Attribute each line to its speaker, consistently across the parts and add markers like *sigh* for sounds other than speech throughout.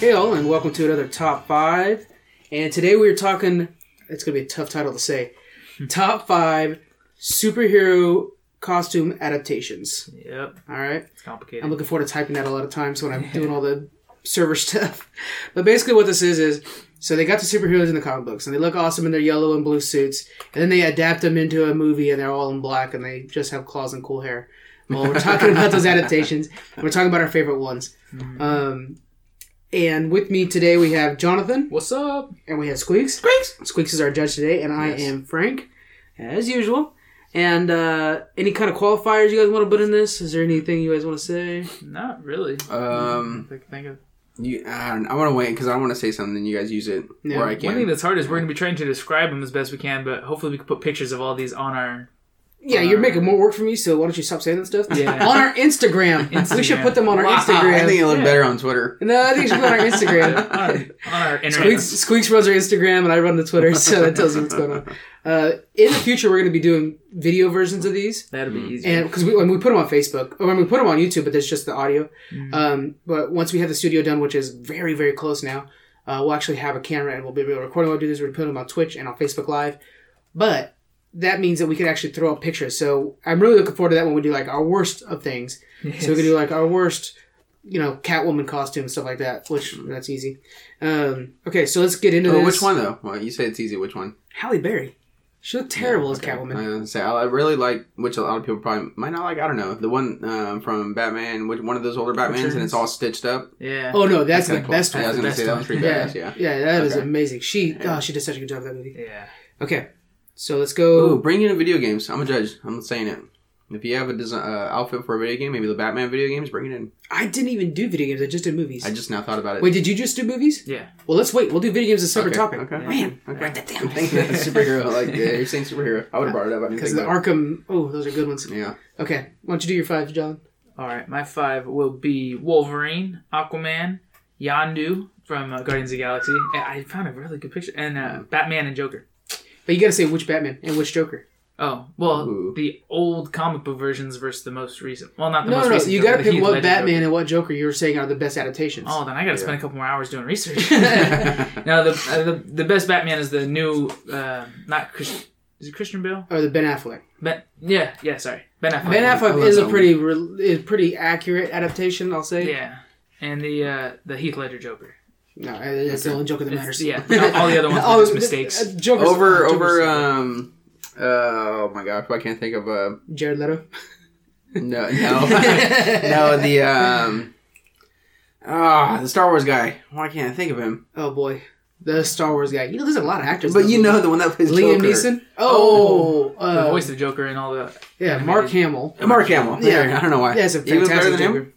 Speaker 1: Hey all, and welcome to another top five. And today we are talking. It's gonna be a tough title to say. *laughs* top five superhero costume adaptations.
Speaker 2: Yep,
Speaker 1: All right.
Speaker 2: it's complicated.
Speaker 1: I'm looking forward to typing that a lot of times when I'm *laughs* doing all the server stuff. *laughs* But basically, what this is is so they got the superheroes in the comic books and they look awesome in their yellow and blue suits, and then they adapt them into a movie and they're all in black and they just have claws and cool hair. Well, we're talking about those adaptations. We're talking about our favorite ones. Um, and with me today we have Jonathan
Speaker 2: What's up?
Speaker 1: and we have Squeaks. Squeaks. Squeaks is our judge today, and I
Speaker 2: Yes.
Speaker 1: am Frank, as usual. And uh, any kind of qualifiers you guys want to put in this? Is there anything you guys want to say?
Speaker 2: Not really.
Speaker 3: Um,
Speaker 2: I think of.
Speaker 3: you, I, don't, I want to wait because I want to say something. And you guys use it
Speaker 1: Yeah.
Speaker 3: where I
Speaker 2: One thing
Speaker 3: can.
Speaker 2: that's hard is we're going to be trying to describe them as best we can, but hopefully we can put pictures of all these on our.
Speaker 1: Yeah, you're making more work for me, so why don't you stop saying that stuff? *laughs*
Speaker 2: Yeah.
Speaker 1: on our *laughs* Instagram. We should put them on our
Speaker 2: Wow.
Speaker 3: I think it look
Speaker 2: Yeah.
Speaker 3: better on Twitter.
Speaker 1: no, I think you should put it on our *laughs*
Speaker 2: on,
Speaker 1: Instagram.
Speaker 2: our, on our internet.
Speaker 1: Squeaks, Squeaks runs our Instagram, and I run the Twitter, so that tells you what's going on. Uh, in the future, we're going to be doing video versions of these.
Speaker 2: That'd be easy.
Speaker 1: and because we, when we put them on Facebook or when we put them on YouTube, but there's just the audio.
Speaker 2: Mm-hmm.
Speaker 1: Um, but once we have the studio done, which is very very close now, uh, we'll actually have a camera and we'll be able to record. We'll do this. We're putting them on Twitch and on Facebook Live. But that means that we can actually throw up pictures. So I'm really looking forward to that when we do like our worst of things. So we can do like our worst, you know, Catwoman costume and stuff like that. Which that's easy. Um, okay, so let's get into
Speaker 3: Oh,
Speaker 1: this.
Speaker 3: which one though? Well, you say it's easy. Which one?
Speaker 1: Halle Berry. She looked terrible as
Speaker 3: Okay.
Speaker 1: Catwoman.
Speaker 3: I was say I really like, which a lot of people probably might not like. I don't know the one um, from Batman, which one of those older Batmans, and it's all stitched up.
Speaker 2: yeah.
Speaker 1: oh no, that's,
Speaker 3: kinda
Speaker 1: the
Speaker 3: cool.
Speaker 1: best
Speaker 3: Yeah, I was
Speaker 1: one.
Speaker 3: gonna
Speaker 2: best
Speaker 3: say that
Speaker 2: one.
Speaker 3: was pretty
Speaker 1: Yeah.
Speaker 3: badass. Yeah.
Speaker 1: Yeah, that is
Speaker 3: Okay.
Speaker 1: amazing. She oh, she did such a good job of that movie.
Speaker 2: yeah.
Speaker 1: Okay, so let's go.
Speaker 3: Ooh, bring in video games. I'm a judge. I'm saying it. If you have a design, uh, outfit for a video game, maybe the Batman video games, bring it in.
Speaker 1: I didn't even do video games. I just did movies.
Speaker 3: I just now thought about it.
Speaker 1: Wait, did you just do movies?
Speaker 2: Yeah.
Speaker 1: Well, let's wait. We'll do video games as a separate
Speaker 3: okay.
Speaker 1: topic.
Speaker 3: Okay.
Speaker 1: Man,
Speaker 3: Okay.
Speaker 1: write that down. *laughs*
Speaker 3: Thank you. *laughs* superhero. Like yeah, you're saying superhero. I would have brought it up. I didn't
Speaker 1: Because
Speaker 3: think
Speaker 1: the
Speaker 3: about
Speaker 1: Arkham. Oh, those are good ones.
Speaker 3: it. Yeah.
Speaker 1: Okay, why don't you do your five, John?
Speaker 2: All right. My five will be Wolverine, Aquaman, Yondu from uh, Guardians of the Galaxy. And I found a really good picture. And uh, Batman and Joker.
Speaker 1: But you got to say which Batman and which Joker.
Speaker 2: Oh, well,
Speaker 3: Ooh.
Speaker 2: the old comic book versions versus the most recent. Well, not the
Speaker 1: No,
Speaker 2: most
Speaker 1: no, no.
Speaker 2: recent.
Speaker 1: You got to pick
Speaker 2: Heath
Speaker 1: what
Speaker 2: Ledger
Speaker 1: Batman
Speaker 2: Joker.
Speaker 1: and what Joker you're saying are the best adaptations.
Speaker 2: Oh, then I got to spend a couple more hours doing research. *laughs* *laughs* now the, uh, the the best Batman is the new, uh, not Christian. Is it Christian Bale?
Speaker 1: Or the Ben Affleck.
Speaker 2: Ben, yeah, yeah. Sorry, Ben Affleck.
Speaker 1: Ben Affleck is a pretty re- is pretty accurate adaptation. I'll say.
Speaker 2: Yeah, and the uh, the Heath Ledger Joker.
Speaker 1: No, it's the only Joker that
Speaker 2: It's-
Speaker 1: matters.
Speaker 2: yeah, *laughs* all- all the other ones were
Speaker 1: All
Speaker 2: just
Speaker 1: the-
Speaker 2: mistakes.
Speaker 1: uh, Joker's,
Speaker 3: over
Speaker 1: Joker's-
Speaker 3: over um uh, oh my gosh, I can't think of uh
Speaker 1: Jared Leto.
Speaker 3: no *laughs* no *laughs* no the um ah the Star Wars guy. Why can't I think of him?
Speaker 1: Oh boy, the Star Wars guy. You know, there's a lot of actors.
Speaker 3: But you
Speaker 1: that
Speaker 3: know the one that plays
Speaker 1: movie. Liam
Speaker 3: Joker.
Speaker 1: Neeson. Oh,
Speaker 2: the
Speaker 1: uh,
Speaker 2: voice of Joker and all that.
Speaker 1: yeah, Mark Hamill.
Speaker 3: Mark Hamill.
Speaker 1: Yeah.
Speaker 3: Yeah, I don't know why.
Speaker 1: Yeah, it's a
Speaker 3: He was better
Speaker 1: fantastic
Speaker 3: than
Speaker 1: Joker.
Speaker 3: him.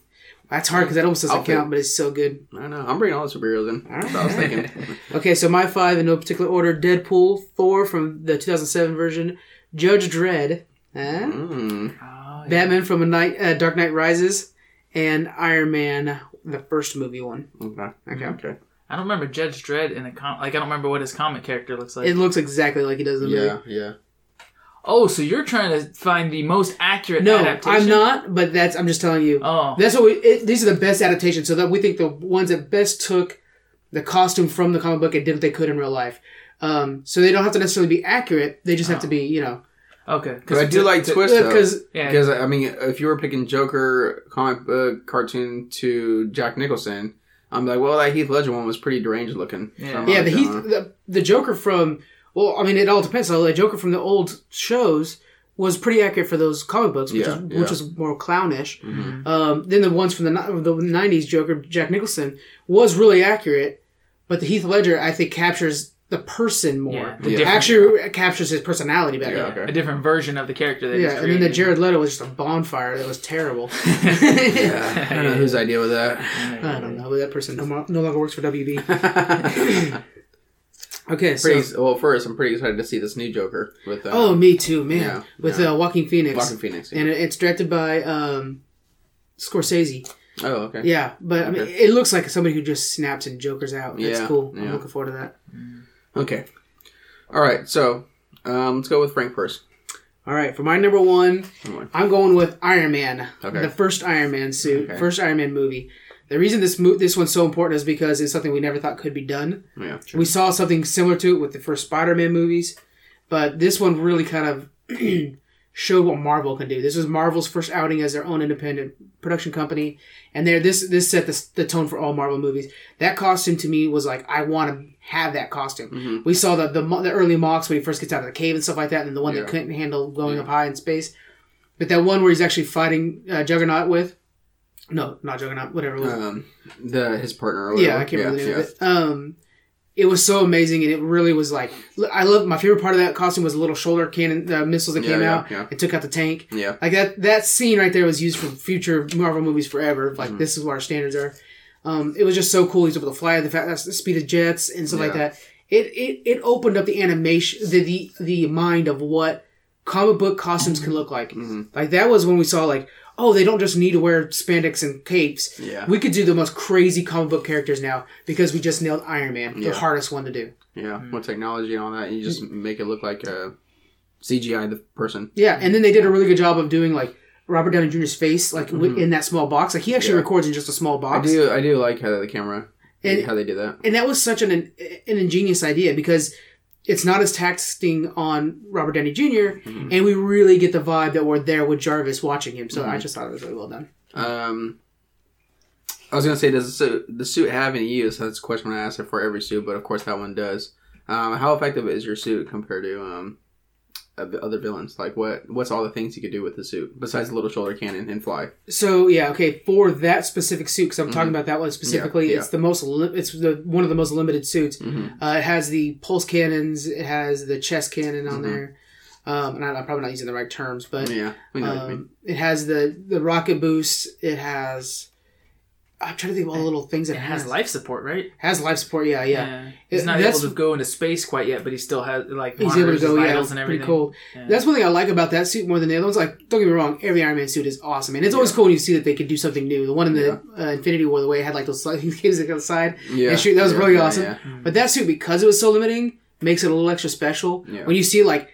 Speaker 1: That's hard because that almost doesn't
Speaker 3: Outfit.
Speaker 1: count, but it's so good.
Speaker 3: I don't know. I'm bringing all the superheroes in. That's what I was thinking. *laughs*
Speaker 1: Okay, so my five in no particular order: Deadpool, Thor from the 2007 version, Judge Dredd, huh?
Speaker 3: mm.
Speaker 2: Oh, yeah.
Speaker 1: Batman from a night, uh, Dark Knight Rises, and Iron Man, the first movie one.
Speaker 3: Okay.
Speaker 1: Okay,
Speaker 3: Okay.
Speaker 2: I don't remember Judge Dredd in the com. Like I don't remember what his comic character looks like.
Speaker 1: it looks exactly like he does in the movie.
Speaker 3: Yeah.
Speaker 1: movie.
Speaker 3: Yeah.
Speaker 2: Oh, so you're trying to find the most accurate
Speaker 1: No,
Speaker 2: adaptation?
Speaker 1: I'm not, but that's I'm just telling you.
Speaker 2: Oh,
Speaker 1: That's what we. It, these are the best adaptations. So that we think the ones that best took the costume from the comic book and did what they could in real life. Um, so they don't have to necessarily be accurate. They just have to be, you know,
Speaker 2: okay.
Speaker 3: But I do like Twist though.
Speaker 1: because
Speaker 2: Yeah,
Speaker 3: Because I mean, if you were picking Joker comic book cartoon to Jack Nicholson, I'm like, well, that Heath Ledger one was pretty deranged looking.
Speaker 2: Yeah.
Speaker 1: Yeah,
Speaker 3: like,
Speaker 1: the Heath,
Speaker 3: uh,
Speaker 1: the, the Joker from. Well, I mean, it all depends. So the Joker from the old shows was pretty accurate for those comic books, which
Speaker 3: Yeah,
Speaker 1: is
Speaker 3: yeah.
Speaker 1: which is more clownish.
Speaker 3: mhm.
Speaker 1: Um, then the ones from the ni- the '90s Joker, Jack Nicholson, was really accurate, but the Heath Ledger, I think, captures the person more.
Speaker 2: Yeah, the
Speaker 3: Yeah.
Speaker 2: different-
Speaker 1: Actually, captures his personality better.
Speaker 3: Yeah,
Speaker 1: Yeah,
Speaker 3: okay.
Speaker 2: a different version of the character that he's
Speaker 1: and then the. Jared Leto was just a bonfire that was terrible. *laughs*
Speaker 3: yeah, I don't know whose idea was that.
Speaker 1: I don't know, but that person no, mo- no longer works for WB. *laughs* *laughs* Okay, so
Speaker 3: pretty, well, first, I'm pretty excited to see this new Joker with uh,
Speaker 1: oh, me too, man,
Speaker 3: Yeah,
Speaker 1: with
Speaker 3: yeah.
Speaker 1: Uh, Joaquin Phoenix,
Speaker 3: Joaquin Phoenix. yeah.
Speaker 1: and it's directed by um, Scorsese.
Speaker 3: oh, okay.
Speaker 1: Yeah, but I mean, it looks like somebody who just snaps and Jokers out. It's
Speaker 3: Yeah,
Speaker 1: cool. I'm looking forward to that.
Speaker 3: Okay. All right. So um, let's go with Frank first.
Speaker 1: All right, for my number one,
Speaker 3: on.
Speaker 1: I'm going with Iron Man.
Speaker 3: Okay.
Speaker 1: The first Iron Man suit,
Speaker 3: Okay.
Speaker 1: first Iron Man movie. The reason this mo- this one's so important is because it's something we never thought could be done.
Speaker 3: Yeah.
Speaker 1: We saw something similar to it with the first Spider-Man movies, but this one really kind of *clears throat* showed what Marvel can do. This was Marvel's first outing as their own independent production company, and there this this set the, the tone for all Marvel movies. That costume to me was like I want to have that costume.
Speaker 3: Mm-hmm.
Speaker 1: We saw the, the the early mocks when he first gets out of the cave and stuff like that, and the one
Speaker 3: Yeah.
Speaker 1: that couldn't handle going up high in space. But that one where he's actually fighting uh, Juggernaut with, no, not joking. Juggernaut, whatever. It was.
Speaker 3: Um, the his partner.
Speaker 1: Yeah. I can't remember the name
Speaker 3: yeah.
Speaker 1: of it. Um, it was so amazing, and it really was like I love. My favorite part of that costume was the little shoulder cannon uh, missiles that
Speaker 3: Yeah,
Speaker 1: came
Speaker 3: yeah,
Speaker 1: out
Speaker 3: yeah.
Speaker 1: and took out the tank.
Speaker 3: Yeah.
Speaker 1: Like that that scene right there was used for future Marvel movies forever. Like
Speaker 3: Mm-hmm.
Speaker 1: this is what our standards are. Um, it was just so cool. He's able to fly the fact that's the speed of jets and stuff like that. It, it it opened up the animation, the the the mind of what comic book costumes can look like.
Speaker 3: Mm-hmm.
Speaker 1: Like that was when we saw like, oh, they don't just need to wear spandex and capes.
Speaker 3: Yeah.
Speaker 1: We could do the most crazy comic book characters now because we just nailed Iron Man, the
Speaker 3: Yeah.
Speaker 1: hardest one to do.
Speaker 3: Yeah. Mm-hmm. With technology and all that, you just mm. make it look like a CGI the person.
Speaker 1: Yeah, and then they did a really good job of doing like Robert Downey Jr.'s face, like wi- mm-hmm. in that small box. Like he actually
Speaker 3: Yeah.
Speaker 1: records in just a small box.
Speaker 3: I
Speaker 1: box.
Speaker 3: do. I do like how the camera.
Speaker 1: And-
Speaker 3: how they did that.
Speaker 1: and that was such an an ingenious idea because it's not as taxing on Robert Downey junior
Speaker 3: Mm-hmm.
Speaker 1: and we really get the vibe that we're there with Jarvis watching him. So I just thought it was really well done.
Speaker 3: Um, I was gonna say, does the suit, the suit have any use? That's a question I ask for every suit, but of course that one does. Um, how effective is your suit compared to um, other villains? Like what? What's all the things you could do with the suit besides the little shoulder cannon and fly?
Speaker 1: So yeah, okay, for that specific suit, because I'm talking about that one specifically,
Speaker 3: Mm-hmm. Yeah, yeah.
Speaker 1: it's the most li- it's the one of the most limited suits.
Speaker 3: Mhm.
Speaker 1: Uh, it has the pulse cannons, it has the chest cannon on
Speaker 3: Mhm.
Speaker 1: there. Um, and I, I'm probably not using the right terms, but
Speaker 3: Yeah, we know what you mean.
Speaker 1: Um, it has the the rocket boost. It has. I'm trying to think of all the little things that
Speaker 2: It has life support, right?
Speaker 1: Has life support. Yeah, yeah.
Speaker 2: He's
Speaker 1: It-
Speaker 2: not
Speaker 1: that's-
Speaker 2: able to go into space quite yet, but he still has like
Speaker 1: He's able to go. Yeah,
Speaker 2: vitals
Speaker 1: it's
Speaker 2: and
Speaker 1: pretty cool.
Speaker 2: Yeah.
Speaker 1: That's one thing I like about that suit more than the other ones. Like, don't get me wrong, every Iron Man suit is awesome, and it's always cool when you see that they could do something new. The one in the uh, Infinity War, the way it had like those sliding *laughs* cables on the side,
Speaker 3: Yeah,
Speaker 1: and shoot, that was
Speaker 3: yeah,
Speaker 1: really
Speaker 3: yeah,
Speaker 1: awesome.
Speaker 3: yeah.
Speaker 1: But that suit, because it was so limiting, makes it a little extra special.
Speaker 3: Yeah.
Speaker 1: When you see like,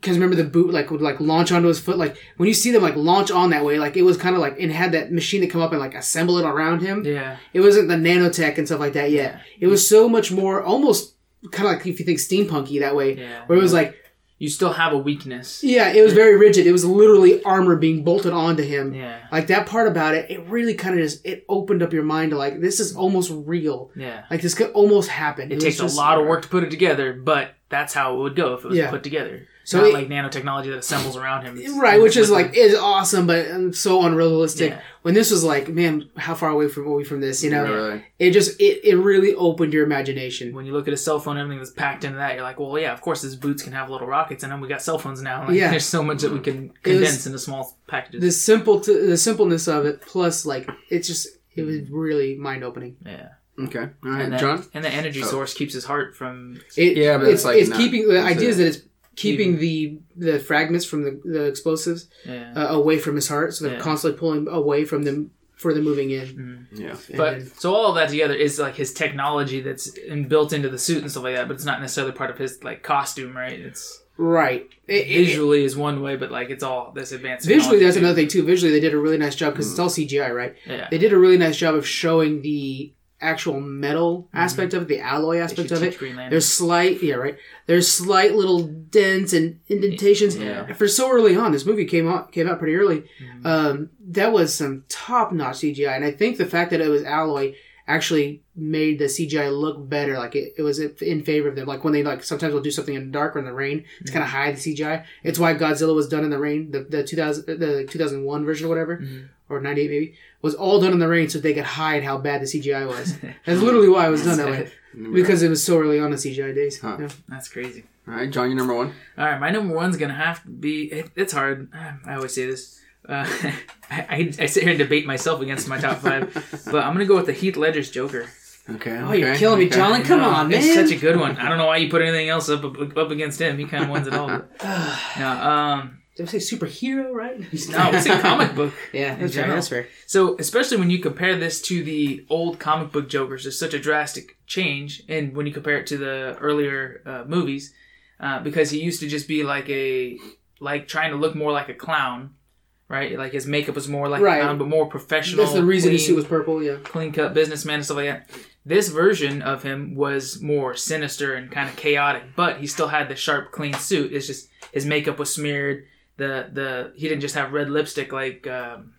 Speaker 1: because remember the boot like would like launch onto his foot. Like when you see them like launch on that way, like it was kind of like and had that machine to come up and like assemble it around him.
Speaker 2: yeah.
Speaker 1: It wasn't the nanotech and stuff like that yet. It was so much more, almost kind of like if you think steampunky that way,
Speaker 2: Yeah.
Speaker 1: where it was like,
Speaker 2: You still have a weakness.
Speaker 1: yeah, it was very rigid. It was literally armor being bolted onto him.
Speaker 2: Yeah.
Speaker 1: Like that part about it, it really kind of just it opened up your mind to like this is almost real.
Speaker 2: Yeah.
Speaker 1: Like this could almost happen.
Speaker 2: It
Speaker 1: was
Speaker 2: takes a lot of work to put it together, but that's how it would go if it was
Speaker 1: Yeah.
Speaker 2: put together.
Speaker 1: So
Speaker 2: Not
Speaker 1: it-
Speaker 2: like nanotechnology that assembles around him. It's-
Speaker 1: Right, which is like is awesome, but um, so unrealistic.
Speaker 2: Yeah.
Speaker 1: When this was like, man, how far away from are we from this? You know,
Speaker 3: Really.
Speaker 1: it just it, it really opened your imagination.
Speaker 2: when you look at a cell phone, everything that's packed into that, you're like, well, yeah, of course, his boots can have little rockets in them. We got cell phones now. *laughs* Like,
Speaker 1: Yeah.
Speaker 2: there's so much that we can
Speaker 1: It was-
Speaker 2: condense into small packages.
Speaker 1: The simple to, the simpleness of it, plus like it's just it was really mind opening.
Speaker 2: yeah,
Speaker 3: Okay. All right,
Speaker 2: and that,
Speaker 3: John.
Speaker 2: and the energy
Speaker 3: Oh.
Speaker 2: source keeps his heart from.
Speaker 1: It,
Speaker 3: Yeah, but
Speaker 1: it's,
Speaker 3: it's like
Speaker 1: it's
Speaker 3: not-
Speaker 1: keeping the
Speaker 3: it's
Speaker 1: idea
Speaker 3: a-
Speaker 1: is that it's keeping the the fragments from the, the explosives
Speaker 2: Yeah.
Speaker 1: uh, away from his heart, so they're
Speaker 2: Yeah.
Speaker 1: constantly pulling away from them for the moving in.
Speaker 3: Yeah.
Speaker 2: But
Speaker 1: And-
Speaker 2: so all of that together is like his technology that's in, built into the suit and stuff like that. But it's not necessarily part of his like costume, right? It's
Speaker 1: right, It- it-
Speaker 2: visually is one way, but like it's all this advanced.
Speaker 1: visually
Speaker 2: technology
Speaker 1: that's
Speaker 2: too.
Speaker 1: another thing too. Visually, they did a really nice job because it's all CGI, right?
Speaker 2: Yeah.
Speaker 1: They did a really nice job of showing the actual metal aspect of it, the alloy aspect of it.
Speaker 2: teach Green Lantern.
Speaker 1: There's slight, yeah, right. There's slight little dents and indentations.
Speaker 2: Yeah.
Speaker 1: For so early on, this movie came out came out pretty early.
Speaker 2: Mm-hmm.
Speaker 1: Um, that was some top notch CGI, and I think the fact that it was alloy actually made the CGI look better. Like it, it was in favor of them. Like when they like sometimes will do something in the dark or in the rain, it's kind of
Speaker 2: Mm-hmm.
Speaker 1: hide the CGI. It's why Godzilla was done in the rain. The the 2000 the 2001 version or whatever.
Speaker 2: Mm-hmm.
Speaker 1: Or 98 maybe was all done in the rain so they could hide how bad the CGI was. *laughs* That's literally why it was done that way *laughs* because it was so early on the CGI days.
Speaker 3: Huh.
Speaker 1: Yeah.
Speaker 2: That's crazy.
Speaker 3: All right, John, your number one.
Speaker 2: All right, my number one's gonna have to be. It, it's hard. *sighs* I always say this. Uh, *laughs* I, I, I sit here and debate myself against my top five, but I'm gonna go with the Heath Ledger's Joker.
Speaker 3: Okay.
Speaker 1: Oh, you're killing me, John. Come
Speaker 2: No,
Speaker 1: on, man.
Speaker 2: It's such a good one. I don't know why you put anything else up up, up against him. He kind of wins it all. But, *sighs* yeah, um,
Speaker 1: Did I say superhero, right?
Speaker 2: no, it's a comic book. *laughs*
Speaker 1: yeah, that's fair.
Speaker 2: general.
Speaker 1: That's fair.
Speaker 2: So, especially when you compare this to the old comic book Jokers, there's such a drastic change. And when you compare it to the earlier uh, movies, uh, because he used to just be like a, like trying to look more like a clown, right? Like his makeup was more like
Speaker 1: Right.
Speaker 2: clown, but more professional.
Speaker 1: That's the reason his suit was purple. Yeah.
Speaker 2: clean cut businessman and stuff like that. This version of him was more sinister and kind of chaotic, but he still had the sharp, clean suit. It's just his makeup was smeared. The the he didn't just have red lipstick like um,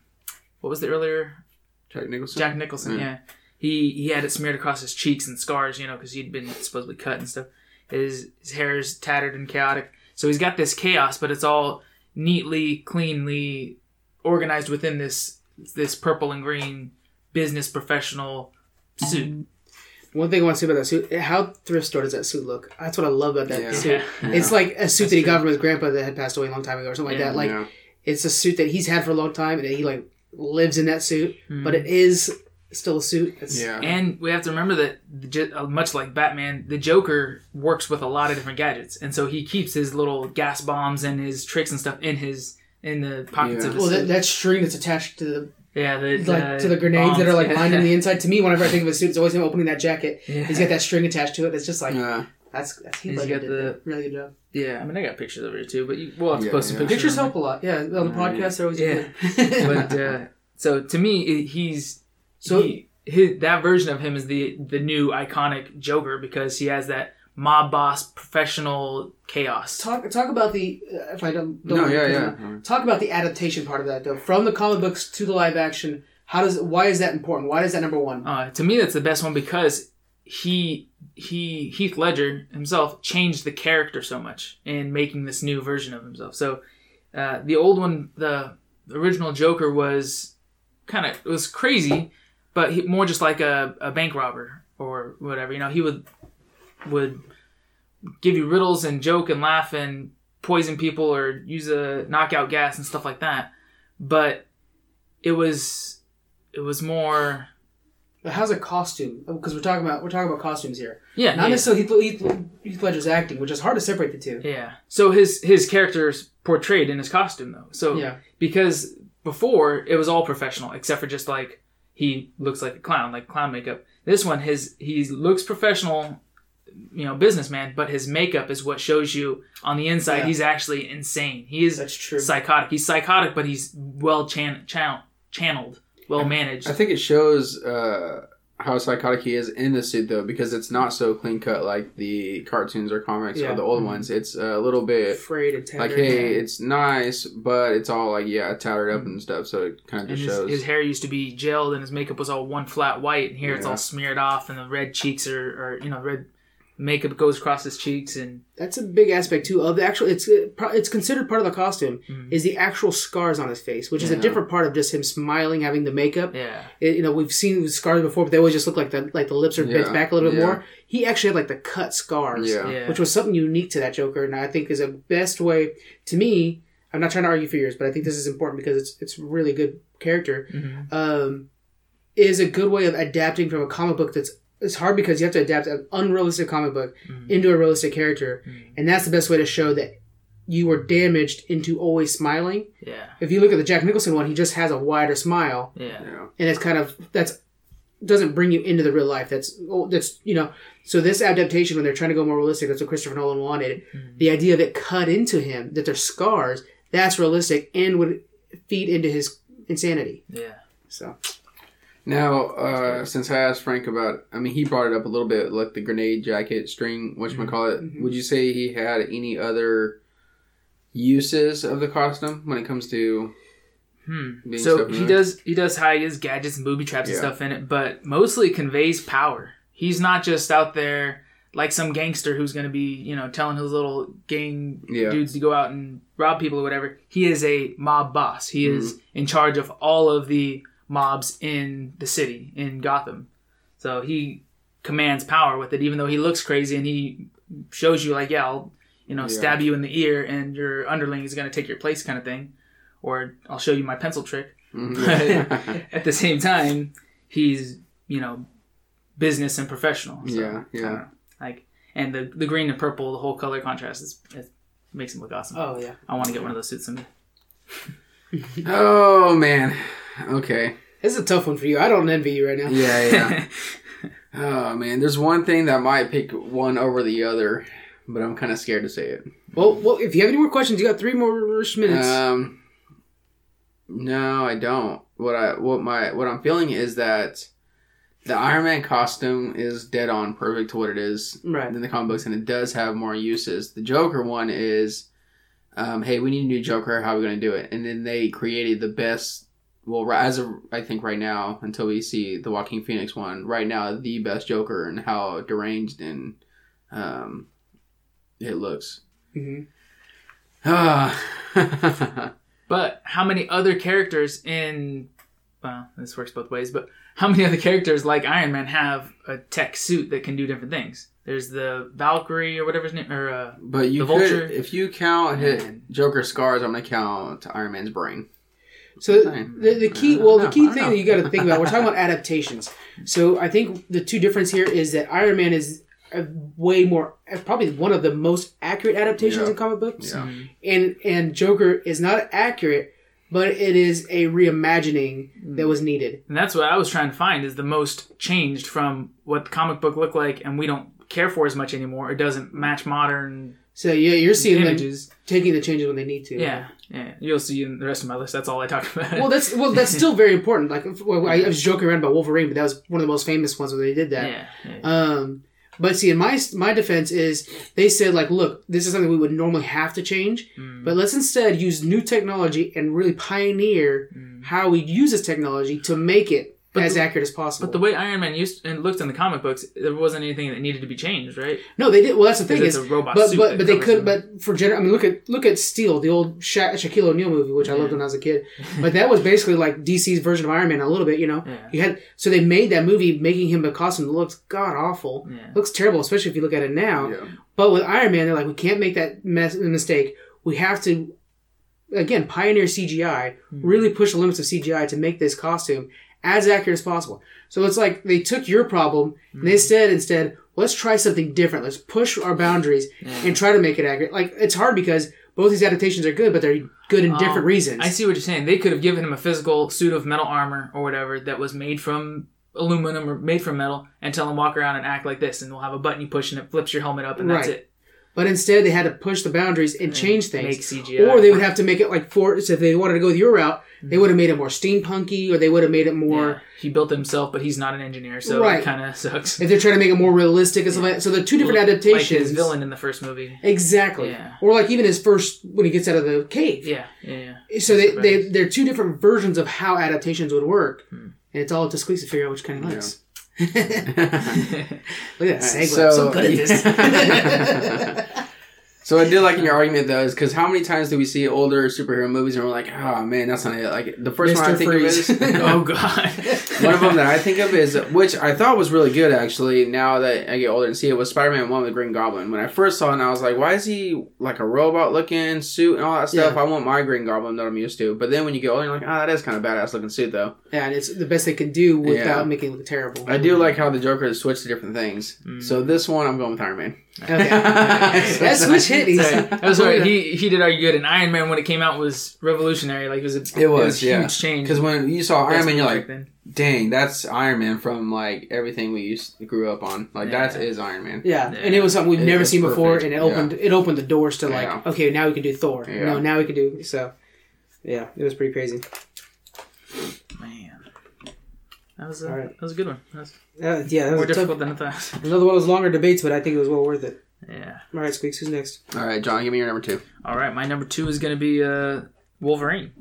Speaker 2: what was the earlier
Speaker 3: Jack Nicholson.
Speaker 2: Jack Nicholson?
Speaker 3: Yeah.
Speaker 2: Yeah, he he had it smeared across his cheeks and scars, you know, because he'd been supposedly cut and stuff. His his hair is tattered and chaotic, so he's got this chaos, but it's all neatly, cleanly organized within this this purple and green business professional suit.
Speaker 1: One thing I want to say about that suit: how thrift store does that suit look? That's what I love about that
Speaker 3: Yeah.
Speaker 1: suit. *laughs*
Speaker 2: Yeah.
Speaker 1: It's like a suit
Speaker 2: That's
Speaker 1: that he
Speaker 2: true.
Speaker 1: got from his grandpa that had passed away a long time ago, or something like that. Like
Speaker 3: yeah.
Speaker 1: it's a suit that he's had for a long time, and he like lives in that suit.
Speaker 2: Mm.
Speaker 1: But it is still a suit. It's,
Speaker 3: yeah.
Speaker 2: And we have to remember that, the, J- uh, much like Batman, the Joker works with a lot of different gadgets, and so he keeps his little gas bombs and his tricks and stuff in his in the pockets
Speaker 3: Yeah.
Speaker 2: of his
Speaker 1: Well, that, that string that's attached to the
Speaker 2: yeah, the,
Speaker 1: like to the grenades that are like
Speaker 2: bombs,
Speaker 1: lined
Speaker 2: yeah.
Speaker 1: on the *laughs* inside. To me, whenever I think of a suit, it's always him opening that jacket.
Speaker 2: Yeah.
Speaker 1: He's got that string attached to it. It's just like
Speaker 3: Yeah.
Speaker 1: that's that's he
Speaker 2: He's
Speaker 1: like
Speaker 2: got
Speaker 1: did
Speaker 2: the-
Speaker 1: really good job.
Speaker 2: Yeah, I mean, I got pictures of it too, but you, we'll have to
Speaker 3: Yeah,
Speaker 2: post some
Speaker 3: yeah.
Speaker 2: pictures.
Speaker 1: Pictures help a lot. Yeah, on the
Speaker 3: Yeah.
Speaker 1: podcast they're always
Speaker 2: Yeah.
Speaker 1: good. *laughs* *laughs*
Speaker 2: but uh, so to me, he's
Speaker 1: So-
Speaker 2: so he, his, that version of him is the the new iconic Joker because he has that mob boss professional chaos.
Speaker 1: talk talk about the uh, if I don't, don't
Speaker 3: No, yeah, yeah.
Speaker 1: out. Talk about the adaptation part of that though, from the comic books to the live action. How does why is that important? Why is that number one?
Speaker 2: Uh, to me, that's the best one because he he Heath Ledger himself changed the character so much in making this new version of himself. So uh, the old one, the original Joker was kind of was crazy, but he, more just like a, a bank robber or whatever. You know, he would would give you riddles and joke and laugh and poison people or use a knockout gas and stuff like that. But it was it was more
Speaker 1: But how's a costume? Oh, because we're talking about we're talking about costumes here,
Speaker 2: yeah
Speaker 1: not
Speaker 2: yeah.
Speaker 1: necessarily Heath, Heath, Heath Ledger's acting, which is hard to separate the two.
Speaker 2: Yeah. So his his character's portrayed in his costume though. So
Speaker 1: Yeah.
Speaker 2: because before it was all professional except for just like he looks like a clown, like clown makeup. This one his he looks professional, you know, businessman, but his makeup is what shows you on the inside
Speaker 1: Yeah.
Speaker 2: he's actually insane. He is
Speaker 1: That's true.
Speaker 2: psychotic. He's psychotic, but he's well chan- channel- channeled, well managed.
Speaker 3: I think it shows uh, how psychotic he is in the suit, though, because it's not so clean cut like the cartoons or comics
Speaker 1: Yeah.
Speaker 3: or the old ones. It's a little bit
Speaker 1: and
Speaker 3: like, hey, it's nice, but it's all like, yeah, tattered up and stuff. So it kind of just
Speaker 2: his,
Speaker 3: shows.
Speaker 2: his hair used to be gelled, and his makeup was all one flat white. And here it's all smeared off, and the red cheeks are, are you know, red makeup goes across his cheeks, and
Speaker 1: That's a big aspect too of the actual. It's uh, it's considered part of the costume
Speaker 2: Mhm.
Speaker 1: is the actual scars on his face, which is a different part of just him smiling, having the makeup.
Speaker 2: yeah,
Speaker 1: It- you know, we've seen scars before, but they always just look like the like the lips are bent
Speaker 3: Yeah.
Speaker 1: back a little bit
Speaker 3: Yeah.
Speaker 1: more. He actually had like the cut scars,
Speaker 3: Yeah.
Speaker 2: yeah,
Speaker 1: which was something unique to that Joker, and I think is a best way to me. I'm not trying to argue for yours, but I think this is important because it's it's really good character.
Speaker 2: Mhm.
Speaker 1: Um, is a good way of adapting from a comic book that's it's hard because you have to adapt an unrealistic comic book
Speaker 2: Mhm.
Speaker 1: into a realistic character,
Speaker 2: Mhm.
Speaker 1: and that's the best way to show that you were damaged into always smiling.
Speaker 2: yeah,
Speaker 1: If you look at the Jack Nicholson one, he just has a wider smile,
Speaker 2: yeah,
Speaker 3: yeah.
Speaker 1: and it's kind of that's doesn't bring you into the real life. That's oh, that's you know. So this adaptation, when they're trying to go more realistic, that's what Christopher Nolan wanted.
Speaker 2: Mhm.
Speaker 1: The idea of it cut into him, that there's scars, that's realistic and would feed into his insanity.
Speaker 2: yeah.
Speaker 1: So
Speaker 3: Now, uh, since I asked Frank about, I mean, he brought it up a little bit, like the grenade jacket string, what you whatchamacallit.
Speaker 1: Mhm.
Speaker 3: Would you say he had any other uses of the costume when it comes to
Speaker 2: Hmm.
Speaker 3: Being
Speaker 2: So he does he does hide his gadgets and booby traps and stuff in it, but mostly conveys power. He's not just out there like some gangster who's going to be you know telling his little gang
Speaker 3: Yeah.
Speaker 2: dudes to go out and rob people or whatever. He is a mob boss. He is
Speaker 3: Mm-hmm.
Speaker 2: in charge of all of the mobs in the city in Gotham. So he commands power with it, even though he looks crazy and he shows you like, yeah, I'll you know
Speaker 3: Yeah.
Speaker 2: stab you in the ear and your underling is going to take your place, kind of thing, or I'll show you my pencil trick. *laughs*
Speaker 3: Mhm. *laughs*
Speaker 2: At the same time, he's you know business and professional. So,
Speaker 3: Yeah, yeah.
Speaker 2: I don't know. Like and the the green and purple, the whole color contrast is it makes him look awesome.
Speaker 1: oh yeah,
Speaker 2: I want to get one of those suits someday. *laughs*
Speaker 3: oh man. Okay.
Speaker 1: this is a tough one for you. I don't envy you right now.
Speaker 3: Yeah, yeah. *laughs* oh man, there's one thing that might pick one over the other, but I'm kind of scared to say it.
Speaker 1: Well, well, if you have any more questions, you got three more minutes.
Speaker 3: Um, No, I don't. What I what my what I'm feeling is that the Iron Man costume is dead on perfect to what it is
Speaker 1: Right.
Speaker 3: in the comic books, and it does have more uses. The Joker one is, um, hey, we need a new Joker. How are we going to do it? And then they created the best. Well, as of I think right now, until we see the Joaquin Phoenix one, right now the best Joker and how deranged and um, it looks.
Speaker 1: hmm
Speaker 3: Ah. *sighs*
Speaker 2: But how many other characters in well, this works both ways, but how many other characters like Iron Man have a tech suit that can do different things? There's the Valkyrie or whatever his name or uh
Speaker 3: But you
Speaker 2: The
Speaker 3: could,
Speaker 2: Vulture.
Speaker 3: if you count hit
Speaker 2: Man.
Speaker 3: Joker's scars, I'm gonna count Iron Man's brain.
Speaker 1: So the, the key, well, the key thing that you got to think about, we're talking about adaptations. So I think the two difference here is that Iron Man is a way more, probably one of the most accurate adaptations
Speaker 3: Yeah.
Speaker 1: in comic books,
Speaker 3: Yeah. Mm-hmm.
Speaker 1: and and Joker is not accurate, but it is a reimagining mm-hmm. that was needed.
Speaker 2: and that's what I was trying to find is the most changed from what the comic book looked like and we don't care for as much anymore. It doesn't match modern
Speaker 1: So yeah, you're seeing them
Speaker 2: images.
Speaker 1: taking the changes when they need to.
Speaker 2: Yeah, yeah. You'll see in the rest of my list. That's all I talked about.
Speaker 1: Well, that's well, that's still very *laughs* important. Like, well, I, I was joking around about Wolverine, but that was one of the most famous ones where they did that.
Speaker 2: yeah, yeah.
Speaker 1: Um, but see, in my my defense is they said like, look, this is something we would normally have to change,
Speaker 2: Mm.
Speaker 1: but let's instead use new technology and really pioneer how we use this technology to make it
Speaker 2: But
Speaker 1: as
Speaker 2: the-
Speaker 1: accurate as possible.
Speaker 2: But the way Iron Man used and looked in the comic books, there wasn't anything that needed to be changed, right?
Speaker 1: no, they did. Well, that's the thing
Speaker 2: Because
Speaker 1: is,
Speaker 2: it's a robot
Speaker 1: but
Speaker 2: suit
Speaker 1: but but they could.
Speaker 2: them.
Speaker 1: But for general, I mean, look at look at Steel, the old Sha- Shaquille O'Neal movie, which I loved when I was a kid. *laughs* But that was basically like DC's version of Iron Man a little bit. You know,
Speaker 2: Yeah.
Speaker 1: you had so they made that movie making him a costume that looks god awful.
Speaker 2: Yeah.
Speaker 1: Looks terrible, especially if you look at it now.
Speaker 3: Yeah.
Speaker 1: But with Iron Man, they're like, we can't make that mess, mistake. We have to, again, pioneer CGI, hmm. really push the limits of CGI to make this costume as accurate as possible. So it's like they took your problem and they said instead, let's try something different. Let's push our boundaries and try to make it accurate. Like it's hard because both these adaptations are good, but they're good in different
Speaker 2: Um,
Speaker 1: reasons.
Speaker 2: I see what you're saying. They could have given him a physical suit of metal armor or whatever that was made from aluminum or made from metal and tell him walk around and act like this and we'll have a button you push and it flips your helmet up and that's it.
Speaker 1: But instead, they had to push the boundaries and change things.
Speaker 2: Make CGI.
Speaker 1: Or they would have to make it like for so if they wanted to go with your route, they would have made it more steampunky, or they would have made it more.
Speaker 2: Yeah. He built it himself, but he's not an engineer, so
Speaker 1: Right.
Speaker 2: it kind of sucks.
Speaker 1: If they're trying to make it more realistic and stuff like that. So they're two different
Speaker 2: Like
Speaker 1: adaptations.
Speaker 2: his villain in the first movie.
Speaker 1: Exactly.
Speaker 2: Yeah.
Speaker 1: Or like even his first when he gets out of the cave.
Speaker 2: Yeah, yeah, yeah.
Speaker 1: So they,
Speaker 2: That's
Speaker 1: they
Speaker 2: right.
Speaker 1: they're two different versions of how adaptations would work,
Speaker 2: Hmm.
Speaker 1: and it's all up to Squeaks to figure out which kind he likes. *laughs* Look at that
Speaker 3: so-
Speaker 1: so good at this. *laughs* *laughs*
Speaker 3: So I did like in your argument though, is because how many times do we see older superhero movies and we're like, oh man, that's not it. Like the first one I
Speaker 1: Mr.
Speaker 3: think
Speaker 1: Freeze.
Speaker 3: of is *laughs*
Speaker 2: oh god.
Speaker 3: one of them that I think of is which I thought was really good actually. Now that I get older and see it was Spider Man One with Green Goblin. When I first saw it, and I was like, why is he like a robot looking suit and all that stuff?
Speaker 1: Yeah.
Speaker 3: I want my Green Goblin that I'm used to. But then when you get older, you're like, ah, that is kind of badass looking suit though.
Speaker 1: yeah, and it's the best they can do without
Speaker 3: Yeah.
Speaker 1: making it look terrible.
Speaker 3: I do like how the Joker has switched to different things.
Speaker 2: Mm.
Speaker 3: So this one, I'm going with Iron Man.
Speaker 1: Okay. *laughs* that switch hit. He's,
Speaker 2: Sorry, That's right. He *laughs* he did argue good, and Iron Man when it came out was revolutionary. Like it was a
Speaker 3: It was,
Speaker 2: a
Speaker 3: yeah.
Speaker 2: huge change.
Speaker 3: Because when you saw Iron
Speaker 2: Best
Speaker 3: Man, you're like,
Speaker 2: then.
Speaker 3: dang, that's Iron Man from like everything we used grew up on. Like
Speaker 2: Yeah.
Speaker 3: that is Iron Man.
Speaker 1: Yeah, and it was something we've
Speaker 3: It
Speaker 1: never
Speaker 3: was
Speaker 1: seen before, and it opened it opened the doors to like,
Speaker 3: Yeah.
Speaker 1: okay, now we can do Thor.
Speaker 3: Yeah.
Speaker 1: No, now we can do so. Yeah, it was pretty crazy.
Speaker 2: man, that was a
Speaker 1: All right.
Speaker 2: that was a good one. That was
Speaker 1: Uh, yeah, that
Speaker 2: more
Speaker 1: was a tough,
Speaker 2: difficult than I thought. *laughs*
Speaker 1: another one of those longer debates, but I think it was well worth it.
Speaker 2: Yeah.
Speaker 1: All right, Squeaks, who's next?
Speaker 3: All right, John, give me your number two.
Speaker 2: All right, my number two is gonna be uh, Wolverine.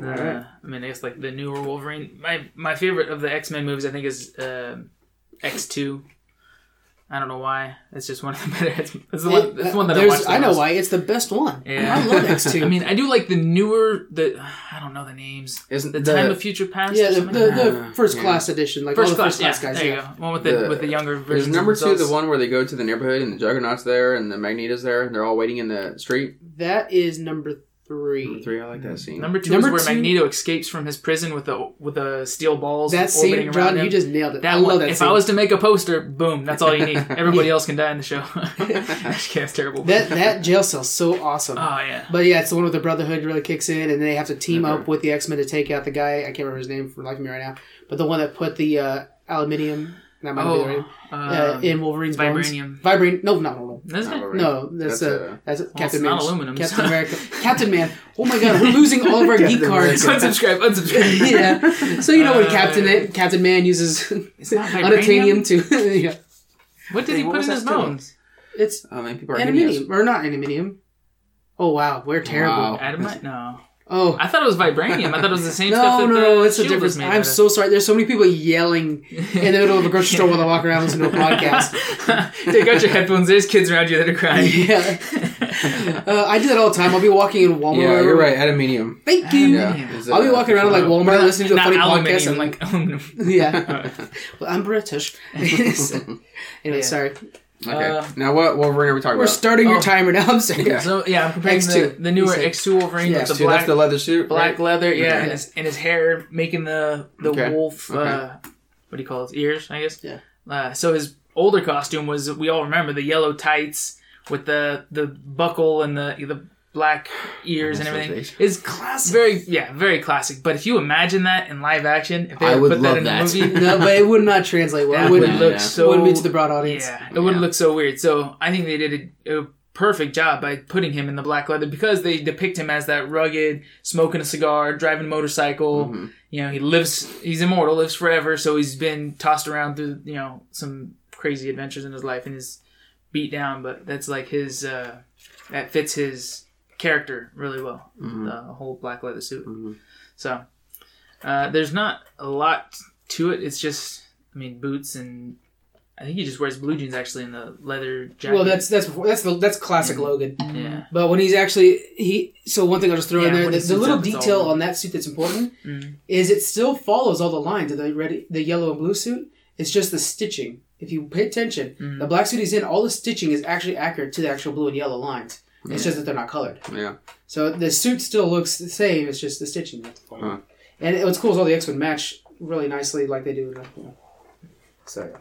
Speaker 2: Uh,
Speaker 1: right.
Speaker 2: I mean, I guess like the newer Wolverine. My my favorite of the X Men movies, I think, is uh, X two. I don't know why. It's just one of the *laughs* better. It's, it's the one. It's the one that I watched. the
Speaker 1: I know
Speaker 2: most.
Speaker 1: why. It's the best one.
Speaker 2: Yeah.
Speaker 1: I love X two. *laughs*
Speaker 2: I mean, I do like the newer. The I don't know the names.
Speaker 3: Isn't
Speaker 2: The,
Speaker 3: the,
Speaker 2: Time of Future Past.
Speaker 1: yeah, the, the, the first
Speaker 3: yeah.
Speaker 1: class edition, like
Speaker 2: first
Speaker 1: all the
Speaker 2: class.
Speaker 1: first class
Speaker 2: yeah,
Speaker 1: guys.
Speaker 2: there you
Speaker 1: yeah.
Speaker 2: go. One with the,
Speaker 3: The-
Speaker 2: with the younger
Speaker 3: is
Speaker 2: versions.
Speaker 3: number two the one where they go to the neighborhood and the Juggernaut's there and the Magneto's there and they're all waiting in the street?
Speaker 1: That is number three.
Speaker 3: Number three, I like that scene.
Speaker 2: Number two
Speaker 1: Number
Speaker 2: is where
Speaker 1: two-
Speaker 2: Magneto escapes from his prison with the with the steel balls.
Speaker 1: That
Speaker 2: orbiting
Speaker 1: scene,
Speaker 2: around
Speaker 1: John,
Speaker 2: him.
Speaker 1: you just nailed it.
Speaker 2: That
Speaker 1: I
Speaker 2: one,
Speaker 1: love that
Speaker 2: if
Speaker 1: scene.
Speaker 2: I was to make a poster, boom, that's all you need. *laughs* Everybody else can die in the show. *laughs* Just kidding, terrible.
Speaker 1: that that jail cell's so awesome.
Speaker 2: oh yeah,
Speaker 1: But yeah, it's the one with the Brotherhood really kicks in, and they have to team
Speaker 3: Okay.
Speaker 1: up with the X Men to take out the guy. I can't remember his name for the life of me right now, but the one that put the uh, aluminium That might be the right.
Speaker 2: Oh,
Speaker 1: Uh,
Speaker 2: um,
Speaker 1: in Wolverine's bones.
Speaker 2: vibranium.
Speaker 1: Vibranium. No, no, no, no.
Speaker 2: Isn't it?
Speaker 3: Not
Speaker 1: No, that's,
Speaker 3: That's,
Speaker 1: uh,
Speaker 3: uh,
Speaker 1: that's Captain
Speaker 2: it's
Speaker 1: Man.
Speaker 2: not aluminum,
Speaker 1: Captain America. Captain Man. Oh my god, we're losing all of our geek cards.
Speaker 2: Unsubscribe, unsubscribe. *laughs*
Speaker 1: yeah. So you know when
Speaker 2: Uh,
Speaker 1: Captain Captain Man uses
Speaker 2: It's not *laughs*
Speaker 1: unobtainium to *laughs* yeah.
Speaker 2: What did
Speaker 3: Hey,
Speaker 2: he
Speaker 3: what
Speaker 2: put in his bones?
Speaker 1: It's
Speaker 3: I mean, people are hitting us.
Speaker 1: aluminium or not aluminium. Oh wow, we're terrible.
Speaker 3: Wow.
Speaker 2: Adamite? No.
Speaker 1: Oh
Speaker 2: I thought it was vibranium. I thought it was the same *laughs*
Speaker 1: no,
Speaker 2: stuff that
Speaker 1: no,
Speaker 2: the
Speaker 1: no, it's a
Speaker 2: shield was
Speaker 1: difference.
Speaker 2: made
Speaker 1: I'm
Speaker 2: out of.
Speaker 1: so sorry. There's so many people yelling in the middle of a grocery store while I walk around listening to a podcast. *laughs*
Speaker 2: Take out your headphones. There's kids around you that are crying.
Speaker 1: yeah, *laughs* uh, I do that all the time. I'll be walking in Walmart.
Speaker 3: Yeah, you're right. Aluminium.
Speaker 1: Thank you.
Speaker 3: Yeah. Is,
Speaker 1: I'll be walking around like Walmart
Speaker 2: Not-
Speaker 1: listening to a funny
Speaker 2: aluminium,
Speaker 1: podcast. And
Speaker 2: like aluminum.
Speaker 1: yeah, well, I'm British. anyway,
Speaker 2: Yeah.
Speaker 1: sorry.
Speaker 3: Okay.
Speaker 2: Uh,
Speaker 3: now what Wolverine are we talking
Speaker 1: We're
Speaker 3: about?
Speaker 1: We're starting your
Speaker 2: Oh.
Speaker 1: timer now. I'm sorry.
Speaker 3: Yeah.
Speaker 2: So yeah, I'm comparing
Speaker 1: X2.
Speaker 2: the, the newer X2 Wolverine
Speaker 1: Yeah.
Speaker 2: with the
Speaker 3: So
Speaker 2: black
Speaker 3: that's the leather suit.
Speaker 2: black
Speaker 3: right?
Speaker 2: leather, yeah,
Speaker 3: Okay.
Speaker 2: and his and his hair making the the
Speaker 3: Okay.
Speaker 2: wolf.
Speaker 3: Okay.
Speaker 2: Uh, what do you call it? Ears, I guess.
Speaker 1: Yeah.
Speaker 2: Uh, so his older costume was we all remember the yellow tights with the the buckle and the the black ears and everything.
Speaker 3: so
Speaker 2: Is classic. Very yeah, very classic. But if you imagine that in live action, if they
Speaker 3: I would
Speaker 2: put that
Speaker 3: love
Speaker 2: in
Speaker 3: that.
Speaker 2: the movie, *laughs*
Speaker 1: No, but it would not translate well.
Speaker 2: that
Speaker 1: it
Speaker 2: would
Speaker 1: wouldn't,
Speaker 2: look
Speaker 3: yeah.
Speaker 2: so
Speaker 1: wouldn't be to the broad audience.
Speaker 2: yeah, it would
Speaker 3: Yeah.
Speaker 2: look so weird. So I think they did a, a perfect job by putting him in the black leather because they depict him as that rugged, smoking a cigar, driving a motorcycle.
Speaker 3: Mhm.
Speaker 2: You know, he lives, he's immortal, lives forever. So he's been tossed around through, you know, some crazy adventures in his life and is beat down. But that's like his, uh, that fits his character really well.
Speaker 3: Mhm.
Speaker 2: The whole black leather suit.
Speaker 3: Mhm.
Speaker 2: So uh, there's not a lot to it. It's just, I mean, boots and I think he just wears blue jeans actually in the leather jacket.
Speaker 1: Well, that's that's that's the, that's classic Logan.
Speaker 2: yeah.
Speaker 1: But when he's actually he, so one thing I'll just throw
Speaker 2: Yeah,
Speaker 1: in there, the, the little
Speaker 2: up,
Speaker 1: detail on that suit that's important
Speaker 2: Mm.
Speaker 1: is it still follows all the lines of the red, the yellow and blue suit. It's just the stitching. If you pay attention,
Speaker 2: Mm.
Speaker 1: the black suit he's in, all the stitching is actually accurate to the actual blue and yellow lines. It's just that they're not colored.
Speaker 3: Yeah.
Speaker 1: So the suit still looks the same. It's just the stitching. that's.
Speaker 3: Huh.
Speaker 1: And it, what's cool is all the X Men match really nicely, like they do. In the, you know. So,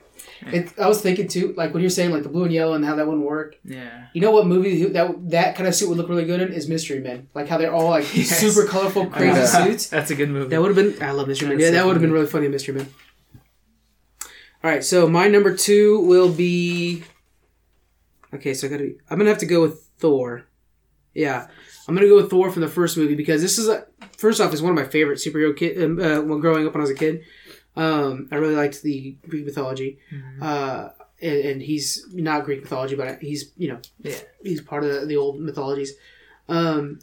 Speaker 1: it, I was thinking too, like when you're saying like the blue and yellow and how that wouldn't work.
Speaker 2: Yeah.
Speaker 1: You know what movie that that kind of suit would look really good in is Mystery Men. Like how they're all like *laughs*
Speaker 2: Yes.
Speaker 1: super colorful, crazy suits. *laughs*
Speaker 2: That's a good movie.
Speaker 1: That would have been. I love Mystery Men. Yeah, that would have been really funny in Mystery Men. All right, so my number two will be. Okay, so I gotta. Be, I'm gonna have to go with Thor. Yeah, I'm gonna go with Thor from the first movie because this is a, first off is one of my favorite superhero kid. Um, uh, when growing up when I was a kid, um, I really liked the Greek mythology.
Speaker 2: Mhm.
Speaker 1: Uh, and, and he's not Greek mythology, but he's you know
Speaker 2: Yeah.
Speaker 1: he's part of the, the old mythologies. Um,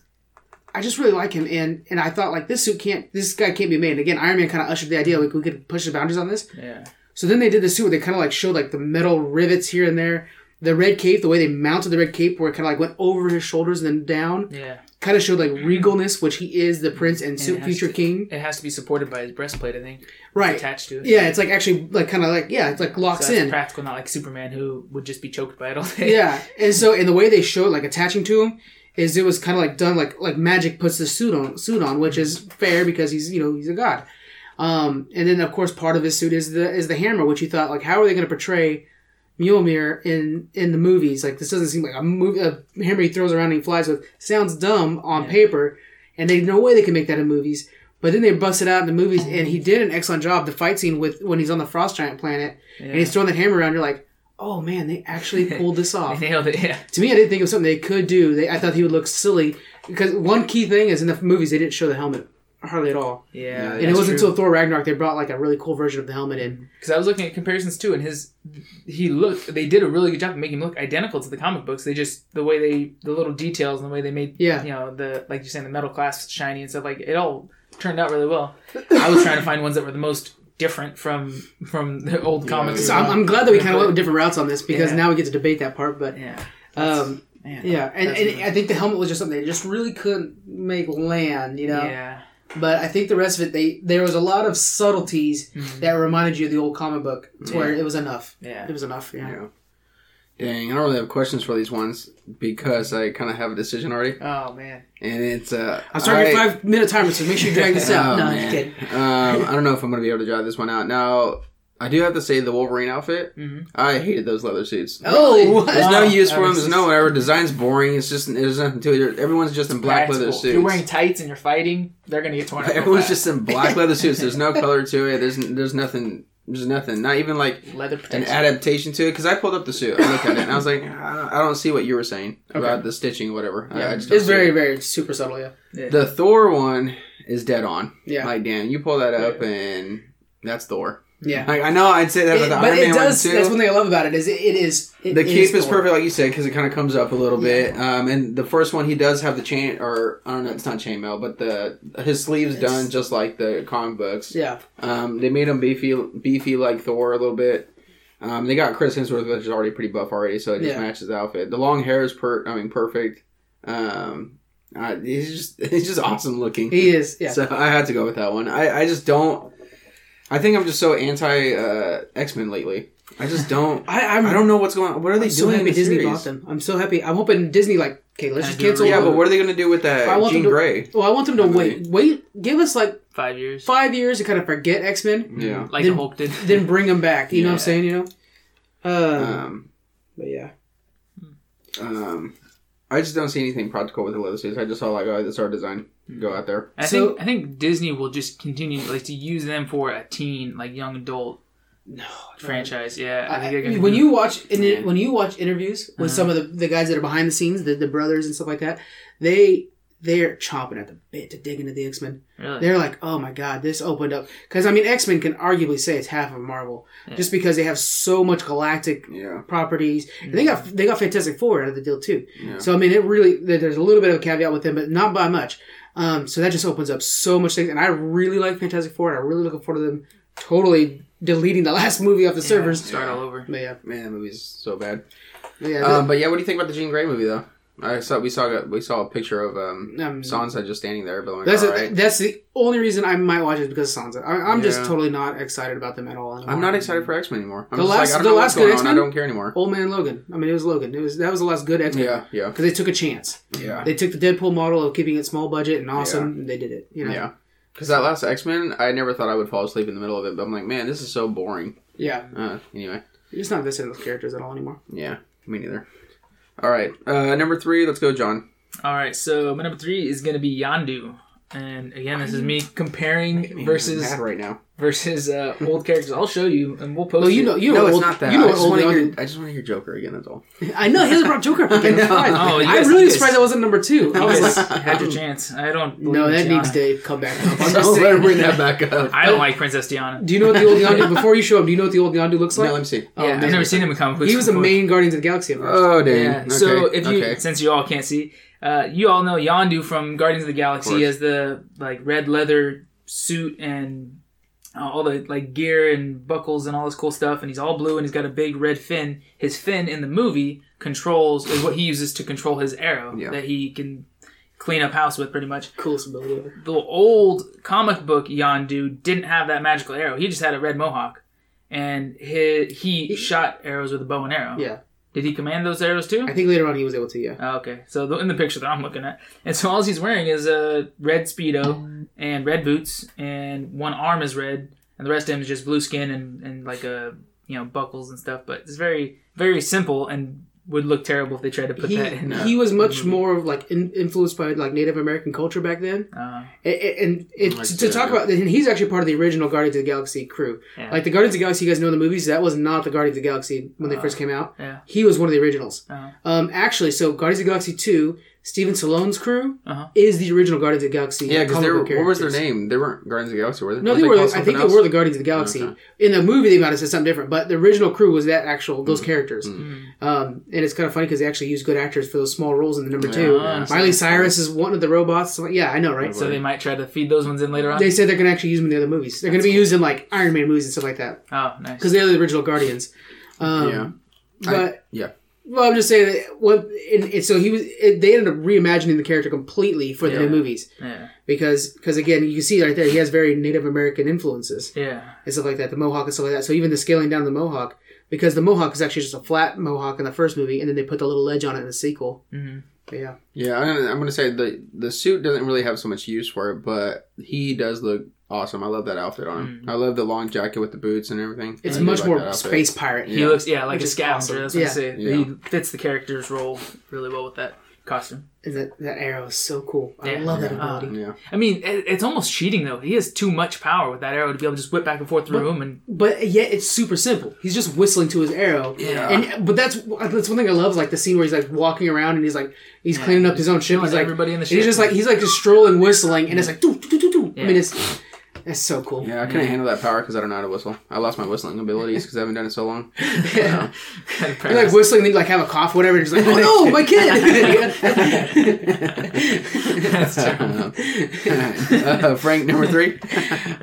Speaker 1: I just really like him, and and I thought like this suit can't, this guy can't be made. And again, Iron Man kind of ushered the idea like we could push the boundaries on this.
Speaker 2: Yeah.
Speaker 1: So then they did the suit where they kind of like showed like the metal rivets here and there. The red cape, the way they mounted the red cape, where it kind of like went over his shoulders and then down,
Speaker 2: Yeah.
Speaker 1: kind of showed like regalness, which he is the prince and, suit future
Speaker 2: to-
Speaker 1: king.
Speaker 2: It has to be supported by his breastplate, I think.
Speaker 1: Right.
Speaker 2: Attached to it.
Speaker 1: Yeah, it's like actually like kind of like yeah, it's like
Speaker 2: So
Speaker 1: locks
Speaker 2: that's
Speaker 1: in.
Speaker 2: practical, not like Superman who would just be choked by it all day.
Speaker 1: Yeah, *laughs* and so in the way they showed like attaching to him is it was kind of like done like like magic puts the suit on suit on, which is fair because he's you know he's a god. Um, and then of course part of his suit is the is the hammer, which you thought like how are they going to portray Mjolnir in in the movies? Like this doesn't seem like a movie a hammer he throws around and he flies with. Sounds dumb on
Speaker 2: Yeah.
Speaker 1: paper, and they no way they can make that in movies. But then they bust it out in the movies, and he did an excellent job. The fight scene with when he's on the frost giant planet
Speaker 2: Yeah.
Speaker 1: and he's throwing that hammer around, you're like, oh man, they actually *laughs* pulled this off
Speaker 2: nailed it. Yeah.
Speaker 1: to me, I didn't think it was something they could do. They, I thought he would look silly because one key thing is in the movies they didn't show the helmet hardly at all,
Speaker 2: Yeah.
Speaker 1: and it wasn't until Thor Ragnarok they brought like a really cool version of the helmet in.
Speaker 2: because I was looking at comparisons too, and his he looked. They did a really good job of making him look identical to the comic books. They just the way they the little details and the way they made
Speaker 1: Yeah.
Speaker 2: you know the like you're saying the metal clasp shiny and stuff like it all turned out really well. I was trying to find ones that were the most different from from the old
Speaker 3: Yeah,
Speaker 2: comics.
Speaker 1: So I'm, I'm glad that we kind of went with different routes on this because
Speaker 2: Yeah.
Speaker 1: now we get to debate that part. But
Speaker 2: yeah,
Speaker 1: um,
Speaker 2: man.
Speaker 1: yeah, and, and. I think the helmet was just something they just really couldn't make land, you know.
Speaker 2: yeah.
Speaker 1: But I think the rest of it, they there was a lot of subtleties
Speaker 2: Mhm.
Speaker 1: that reminded you of the old comic book, to where it was enough.
Speaker 2: Yeah.
Speaker 1: It was enough. Yeah.
Speaker 3: Yeah. Dang, I don't really have questions for these ones because I kind of have a decision already,
Speaker 2: Oh man.
Speaker 3: and it's uh.
Speaker 1: I'm starting your
Speaker 3: I-
Speaker 1: five minute timer, so make sure you drag this out.
Speaker 3: Oh,
Speaker 1: no, I'm
Speaker 3: man.
Speaker 1: just kidding.
Speaker 3: Um, I don't know if I'm going to be able to drive this one out. Now, I do have to say the Wolverine outfit.
Speaker 2: Mhm.
Speaker 3: I hated those leather suits.
Speaker 1: Oh, what?
Speaker 3: There's no use for them. There's no whatever. Design's boring. It's just there's nothing to it. Everyone's just in black leather suits.
Speaker 2: If you're wearing tights and you're fighting, they're gonna get torn. *laughs*
Speaker 3: Everyone's just in black *laughs* leather suits. There's no color to it. There's there's nothing. There's nothing. Not even like
Speaker 2: leather
Speaker 3: an adaptation to it. Because I pulled up the suit. I looked at it and I was like, *laughs* I don't, I don't see what you were saying about the stitching, or whatever. I- I just
Speaker 1: It's very,
Speaker 3: it.
Speaker 1: very super subtle. Yeah.
Speaker 2: Yeah.
Speaker 3: The Thor one is dead on.
Speaker 1: Yeah.
Speaker 3: Like damn, you pull that up and that's Thor.
Speaker 1: Yeah.
Speaker 3: Like I know I'd say that
Speaker 1: It- but
Speaker 3: Iron
Speaker 1: it
Speaker 3: Man
Speaker 1: does. That's one thing I love about it is it, it is. It
Speaker 3: the cape is perfect, like you said, because it kind of comes up a little bit. Um, and the first one, he does have the chain, or I don't know, it's not chainmail, but the his sleeves
Speaker 1: It's-
Speaker 3: done just like the comic books.
Speaker 1: Yeah.
Speaker 3: Um, they made him beefy, beefy like Thor a little bit. Um, they got Chris Hemsworth, which is already pretty buff already, so it just
Speaker 1: Yeah.
Speaker 3: matches the outfit. The long hair is per, I mean, perfect. Um, uh, he's just *laughs* he's just awesome looking.
Speaker 1: He is. Yeah. *laughs*
Speaker 3: So I had to go with that one. I, I just don't. I think I'm just so anti uh, X Men lately. I just don't.
Speaker 1: I, I'm.
Speaker 3: I don't know what's going on. What are they
Speaker 1: I'm so
Speaker 3: doing?
Speaker 1: happy
Speaker 3: in the
Speaker 1: Disney
Speaker 3: series?
Speaker 1: bought them. I'm so happy. I'm hoping Disney like. Okay, let's
Speaker 2: Kinda
Speaker 1: just cancel.
Speaker 3: Yeah, but what are they going to do with that
Speaker 1: I want
Speaker 3: Jean
Speaker 1: them to-
Speaker 3: Grey?
Speaker 1: Well, I want them to wait. Wait. Give us like
Speaker 2: Five years,
Speaker 1: five years to kind of forget X Men,
Speaker 3: Yeah.
Speaker 2: like
Speaker 1: Then-
Speaker 2: the Hulk did.
Speaker 1: then bring them back. You know what I'm saying? You know. Uh,
Speaker 3: Um,
Speaker 1: but yeah.
Speaker 3: um, I just don't see anything practical with the leather suits. I just saw like, oh, this art design. Go out there.
Speaker 2: I
Speaker 1: So-
Speaker 2: think I think Disney will just continue like to use them for a teen, like young adult
Speaker 1: No.
Speaker 2: franchise. Yeah, I
Speaker 1: I-
Speaker 2: think they're gonna
Speaker 1: when
Speaker 2: do-
Speaker 1: you watch in
Speaker 3: Yeah.
Speaker 1: when you watch interviews with
Speaker 2: Uh-huh.
Speaker 1: some of the, the guys that are behind the scenes, the, the brothers and stuff like that, they they're chomping at the bit to dig into the X Men.
Speaker 2: really.
Speaker 1: They're like, oh my god, this opened up because I mean X Men can arguably say it's half of Marvel
Speaker 2: Yeah.
Speaker 1: just because they have so much galactic
Speaker 3: Yeah.
Speaker 1: properties. And they got they got Fantastic Four out of the deal too.
Speaker 3: Yeah.
Speaker 1: So I mean, it really there's a little bit of a caveat with them, but not by much. Um, so that just opens up so much things, and I really like Fantastic Four. And I'm really looking forward to them totally deleting the last movie off the
Speaker 2: Yeah,
Speaker 1: servers.
Speaker 2: start all over.
Speaker 1: But yeah,
Speaker 3: Man, that movie's so bad.
Speaker 1: but yeah.
Speaker 3: Um, but yeah, what do you think about the Jean Grey movie though? I saw we saw we saw a picture of um,
Speaker 1: Um,
Speaker 3: Sansa just standing there, but like,
Speaker 1: that's a,
Speaker 3: right.
Speaker 1: that's the only reason I might watch it because of Sansa. I, I'm just totally not excited about them at all. Anymore.
Speaker 3: I'm not excited for X Men anymore. I'm
Speaker 1: The last-
Speaker 3: like, I don't
Speaker 1: the last good
Speaker 3: on. I
Speaker 1: X-Men?
Speaker 3: don't care anymore.
Speaker 1: Old Man Logan. I mean, it was Logan. It was that was the last good X Men.
Speaker 3: Yeah, yeah,
Speaker 1: because they took a chance.
Speaker 3: yeah,
Speaker 1: They took the Deadpool model of keeping it small budget and awesome, and they did it. You know?
Speaker 3: yeah. Because that last X Men, I never thought I would fall asleep in the middle of it, but I'm like, man, this is so boring.
Speaker 1: yeah.
Speaker 3: Uh, anyway,
Speaker 1: You're just not invested in those characters at all anymore.
Speaker 3: yeah, me neither. All right, uh, number three. Let's go, John.
Speaker 2: All right, so my number three is gonna be Yondu, and again, this is me comparing
Speaker 3: I'm
Speaker 2: versus
Speaker 3: mad right now.
Speaker 2: versus uh, old characters. I'll show you, and we'll post.
Speaker 1: Well, you know, you know,
Speaker 3: no,
Speaker 1: what
Speaker 3: it's not that.
Speaker 1: You know
Speaker 3: I just
Speaker 1: old
Speaker 3: want to hear. I just want to hear Joker again. That's all. *laughs*
Speaker 1: I know he hasn't brought Joker again. *laughs*
Speaker 3: I
Speaker 1: It's
Speaker 3: know.
Speaker 1: fine.
Speaker 2: Oh, you
Speaker 1: I'm
Speaker 2: guys-
Speaker 1: really surprised that wasn't number two. I was like,
Speaker 2: had your *laughs* chance. I don't.
Speaker 1: no, that
Speaker 2: in
Speaker 1: needs to come back up. I'm just
Speaker 3: let
Speaker 1: saying.
Speaker 3: bring that back up.
Speaker 2: I don't like Princess Diana.
Speaker 1: Do you know what the old Yondu? Before you show him, do you know what the old Yondu looks like?
Speaker 3: no, let me see.
Speaker 1: Oh,
Speaker 2: yeah, I've never seen him in comic books.
Speaker 1: He was the main Guardians of the Galaxy.
Speaker 3: Oh, damn.
Speaker 2: So if you, since you all can't see, uh, you all know Yondu from Guardians of the Galaxy
Speaker 3: course.
Speaker 2: has the like red leather suit and uh, all the like gear and buckles and all this cool stuff, and he's all blue and he's got a big red fin. His fin in the movie controls is what he uses to control his arrow
Speaker 3: Yeah.
Speaker 2: that he can clean up house with, pretty much.
Speaker 1: Coolest ability ever.
Speaker 2: The old comic book Yondu didn't have that magical arrow. He just had a red mohawk, and he he shot arrows with a bow and arrow.
Speaker 1: Yeah,
Speaker 2: Did he command those arrows too?
Speaker 1: I think later on he was able to. Yeah.
Speaker 2: Oh, okay, so the, in the picture that I'm looking at, and so all he's wearing is a red speedo and red boots, and one arm is red, and the rest of him is just blue skin and, and like a you know buckles and stuff. But it's very very simple and would look terrible if they tried to put
Speaker 1: He,
Speaker 2: that in.
Speaker 1: he was much more of like in, influenced by like Native American culture back then,
Speaker 2: Uh,
Speaker 1: and, and it,
Speaker 3: Like
Speaker 1: to, to talk about, and he's actually part of the original Guardians of the Galaxy crew.
Speaker 2: Yeah.
Speaker 1: Like the Guardians of the Galaxy, you guys know in the movies that was not the Guardians of the Galaxy when they
Speaker 2: Uh,
Speaker 1: first came out.
Speaker 2: yeah.
Speaker 1: He was one of the originals.
Speaker 2: Uh-huh.
Speaker 1: Um, actually, so Guardians of the Galaxy two, Steven Stallone's crew
Speaker 2: Uh-huh.
Speaker 1: is the original Guardians of the Galaxy.
Speaker 3: Yeah, because
Speaker 1: comic
Speaker 3: they were. What was their name? They weren't Guardians of the Galaxy, were they?
Speaker 1: No,
Speaker 3: Weren't
Speaker 1: they were.
Speaker 3: called
Speaker 1: I think
Speaker 3: something
Speaker 1: they were the Guardians of the Galaxy.
Speaker 3: Okay.
Speaker 1: In the movie, they might have said something different, but the original crew was that actual those characters.
Speaker 2: Mm.
Speaker 1: Um, and it's kind of funny because they actually use good actors for those small roles in the number
Speaker 3: Yeah,
Speaker 1: two.
Speaker 2: yeah.
Speaker 1: Miley Cyrus is one of the robots. So, yeah, I know, right?
Speaker 2: So they might try to feed those ones in later on.
Speaker 1: They said they're going to actually use them in the other movies. They're going to be used in like Iron Man movies and stuff like that
Speaker 2: oh, nice.
Speaker 1: because they're the original Guardians. Um,
Speaker 3: Yeah.
Speaker 1: but
Speaker 3: yeah.
Speaker 1: Well, I'm just saying that what. And, and so he was. It, they ended up reimagining the character completely for the
Speaker 2: Yeah.
Speaker 1: new movies
Speaker 2: Yeah,
Speaker 1: because because again you can see right there he has very Native American influences.
Speaker 2: yeah,
Speaker 1: and stuff like that, the mohawk and stuff like that. So even the scaling down the mohawk, because the mohawk is actually just a flat mohawk in the first movie, and then they put the little ledge on it in the sequel.
Speaker 2: hmm
Speaker 1: But yeah,
Speaker 3: Yeah, I'm gonna, I'm gonna say the the suit doesn't really have so much use for it, but he does look awesome. I love that outfit on him.
Speaker 2: Mm.
Speaker 3: I love the long jacket with the boots and everything.
Speaker 1: it's much
Speaker 3: like
Speaker 1: more space pirate.
Speaker 2: He
Speaker 3: Yeah.
Speaker 2: looks yeah like
Speaker 1: Which
Speaker 2: a
Speaker 1: is
Speaker 2: scavenger.
Speaker 1: awesome.
Speaker 2: That's what
Speaker 1: Yeah.
Speaker 2: I say.
Speaker 3: Yeah.
Speaker 2: He fits the character's role really well with that costume.
Speaker 1: Is that that arrow is so cool. I
Speaker 2: Yeah.
Speaker 1: love that
Speaker 2: Yeah.
Speaker 1: ability.
Speaker 3: Yeah,
Speaker 2: I mean, it, it's almost cheating though. He has too much power with that arrow to be able to just whip back and forth through
Speaker 1: But-
Speaker 2: him and
Speaker 1: But yet it's super simple. He's just whistling to his arrow.
Speaker 2: Yeah.
Speaker 1: And but that's that's one thing I love is like the scene where he's like walking around and he's like he's
Speaker 2: Yeah.
Speaker 1: cleaning up his own ship. He's like
Speaker 2: everybody in the ship.
Speaker 1: he's just like he's like just strolling whistling and it's like doo, doo, doo, doo, doo. I mean it's *laughs* that's so cool.
Speaker 3: yeah. I couldn't handle that power because I don't know how to whistle. I lost my whistling abilities because I haven't done it so long. *laughs*
Speaker 1: Yeah. *laughs*
Speaker 2: Kinda
Speaker 1: You're like whistling, then you like have a cough, whatever. And just like, oh no, my kid.
Speaker 2: That's terrible.
Speaker 3: uh, Frank, number three.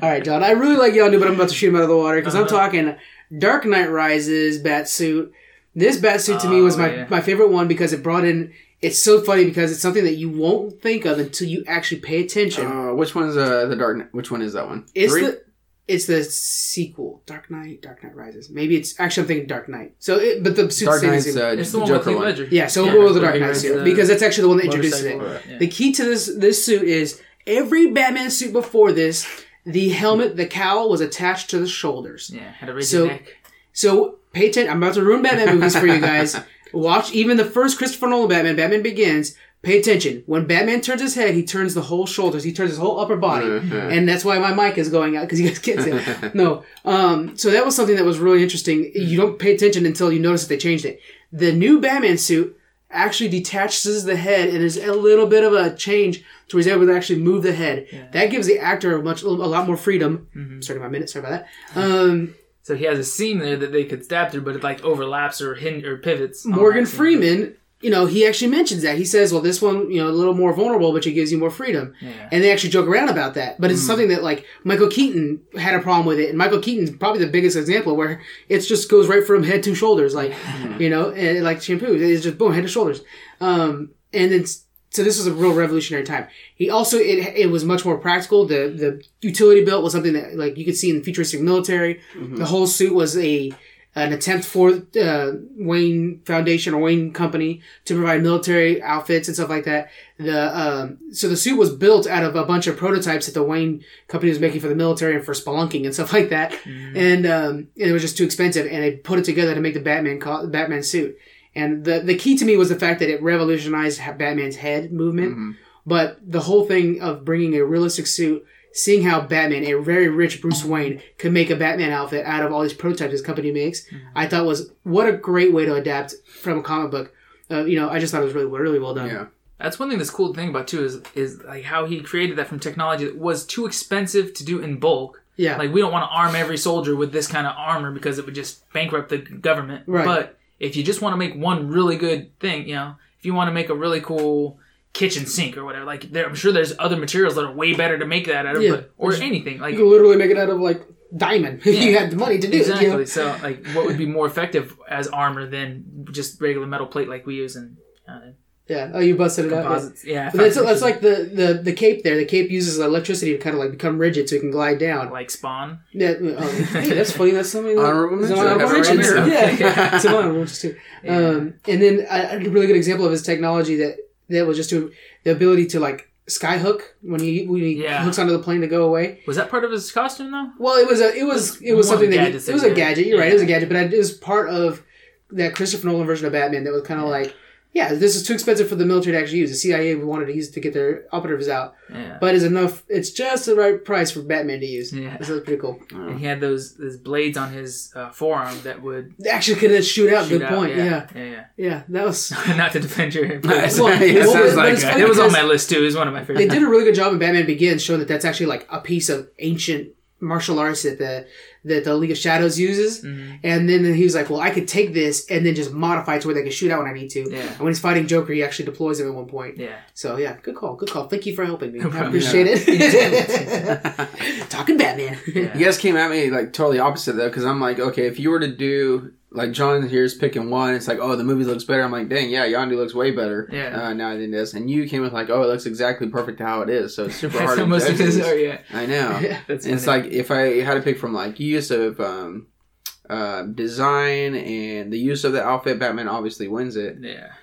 Speaker 1: All right, John. I really like Yondu, but I'm about to shoot him out of the water because I'm
Speaker 2: Uh-huh.
Speaker 1: talking Dark Knight Rises bat suit. This bat suit to me was
Speaker 2: Oh,
Speaker 1: my,
Speaker 2: yeah.
Speaker 1: my favorite one because it brought in. It's so funny because it's something that you won't think of until you actually pay attention.
Speaker 3: Uh, which one's uh, the dark? Knight- Which one is that one?
Speaker 1: it's
Speaker 3: Three?
Speaker 1: the it's the sequel, Dark Knight, Dark Knight Rises. Maybe it's actually I'm thinking Dark Knight. So, it, but the suit
Speaker 3: Dark
Speaker 1: stays the
Speaker 3: Knight's uh,
Speaker 2: it's the one
Speaker 3: Joker
Speaker 2: Heath
Speaker 3: one.
Speaker 2: Ledger.
Speaker 1: yeah, so
Speaker 2: Yeah,
Speaker 1: we'll go with the Dark
Speaker 2: he
Speaker 1: Knight suit because that's actually the one that introduces
Speaker 2: motorcycle.
Speaker 1: it.
Speaker 2: Yeah.
Speaker 1: The key to this this suit is every Batman suit before this, the helmet, the cowl was attached to the shoulders.
Speaker 2: Yeah, had a rigid
Speaker 1: So-
Speaker 2: neck.
Speaker 1: So pay attention. I'm about to ruin Batman movies for you guys. *laughs* Watch even the first Christopher Nolan Batman, Batman Begins. Pay attention. When Batman turns his head, he turns the whole shoulders. He turns his whole upper body,
Speaker 3: Mhm.
Speaker 1: and that's why my mic is going out because you guys can't see it. *laughs* No. Um. So that was something that was really interesting. You don't pay attention until you notice that they changed it. The new Batman suit actually detaches the head, and there's a little bit of a change to where he's able to actually move the head. That gives the actor a much a lot more freedom.
Speaker 2: Mm-hmm.
Speaker 1: Sorry, my minute. Sorry about that. Um.
Speaker 2: So he has a seam there that they could stab through, but it like overlaps or hin- or pivots.
Speaker 1: Morgan. Freeman, you know, he actually mentions that. He says, well, this one, you know, a little more vulnerable, but it gives you more freedom.
Speaker 2: Yeah.
Speaker 1: And they actually joke around about that. But it's something that, like, Michael Keaton had a problem with it. And Michael Keaton's probably the biggest example where it just goes right from head to shoulders, like, you know, and like shampoo. It's just boom, head to shoulders. Um, and it's, so this was a real revolutionary time. He also it it was much more practical. The the utility belt was something that like you could see in the futuristic military. The whole suit was a an attempt for uh, Wayne Foundation or Wayne Company to provide military outfits and stuff like that. The um, so the suit was built out of a bunch of prototypes that the Wayne Company was making for the military and for spelunking and stuff like that. And um, it was just too expensive, and they put it together to make the Batman co- Batman suit. And the the key to me was the fact that it revolutionized Batman's head movement. But the whole thing of bringing a realistic suit, seeing how Batman, a very rich Bruce Wayne, could make a Batman outfit out of all these prototypes his company makes, I thought was what a great way to adapt from a comic book. Uh, you know, I just thought it was really, really well done.
Speaker 3: Yeah.
Speaker 2: That's one thing that's cool to think about too is is like how he created that from technology that was too expensive to do in bulk.
Speaker 1: Yeah.
Speaker 2: Like we don't want to arm every soldier with this kind of armor because it would just bankrupt the government.
Speaker 1: Right.
Speaker 2: But if you just want to make one really good thing, you know, if you want to make a really cool kitchen sink or whatever, like there, I'm sure there's other materials that are way better to make that out of,
Speaker 1: Yeah.
Speaker 2: but, or anything like
Speaker 1: you could literally make it out of like diamond *laughs* if you had the money to do
Speaker 2: exactly.
Speaker 1: it. You know?
Speaker 2: So like, what would be more effective as armor than just regular metal plate like we use in uh,
Speaker 1: Yeah. Oh, you busted it out. yeah.
Speaker 2: Yeah,
Speaker 1: But that's, that's like the, the, the cape there. The cape uses electricity to kind of like become rigid so it can glide down.
Speaker 2: like Spawn.
Speaker 1: Yeah, oh, hey, that's funny. That's something. that-
Speaker 3: Honorable mention.
Speaker 1: on honorable
Speaker 3: Have it
Speaker 1: mentions. *laughs* Yeah, it's on honorable mentions too. Um, and then a, a really good example of his technology that that was just to the ability to like skyhook when he when he
Speaker 2: Yeah.
Speaker 1: hooks onto the plane to go away.
Speaker 2: Was that part of his costume though?
Speaker 1: Well, it was a it was it was
Speaker 2: one of
Speaker 1: something that he, it was a gadget. You're right, it was a gadget, but it was part of that Christopher Nolan version of Batman that was kind of like. Yeah, this is too expensive for the military to actually use. The CIA wanted to use it to get their operatives out,
Speaker 2: Yeah.
Speaker 1: but it's enough. It's just the right price for Batman to use.
Speaker 2: Yeah.
Speaker 1: so that's pretty cool. *laughs*
Speaker 2: And he had those those blades on his uh, forearm that would
Speaker 1: actually could have shoot out.
Speaker 2: shoot
Speaker 1: Good
Speaker 2: out.
Speaker 1: point. Yeah.
Speaker 2: yeah, yeah.
Speaker 1: yeah, That was. *laughs*
Speaker 2: Not to defend your.
Speaker 3: Nice.
Speaker 1: Well,
Speaker 3: Yeah, sounds like it.
Speaker 2: it was on my list too. It was one of my favorites.
Speaker 1: They did a *laughs* really good job in Batman Begins showing that that's actually like a piece of ancient martial arts that the that the League of Shadows uses.
Speaker 2: Mhm.
Speaker 1: And then he was like, "Well, I could take this and then just modify it to where they can shoot out when I need to."
Speaker 2: Yeah.
Speaker 1: And when he's fighting Joker, he actually deploys him at one point.
Speaker 2: Yeah.
Speaker 1: So yeah, good call, good call. Thank you for helping me. *laughs* I
Speaker 2: problem.
Speaker 1: appreciate it. *laughs* *laughs* Talking Batman.
Speaker 2: Yeah.
Speaker 3: You guys came at me like totally opposite though, because I'm like, okay, if you were to do like John here's picking one, it's like, oh, the movie looks better. I'm like, dang, yeah, Yondu looks way better.
Speaker 2: Yeah.
Speaker 3: Uh, now than this, and you came with like, oh, it looks exactly perfect to how it is. So it's super hard to *laughs*
Speaker 2: most
Speaker 3: judge
Speaker 2: of his are. Yeah.
Speaker 3: I know. *laughs*
Speaker 1: Yeah.
Speaker 2: That's
Speaker 3: it's like if I had to pick from like use of um, uh, design and the use of the outfit, Batman obviously wins it.
Speaker 2: Yeah. *sighs*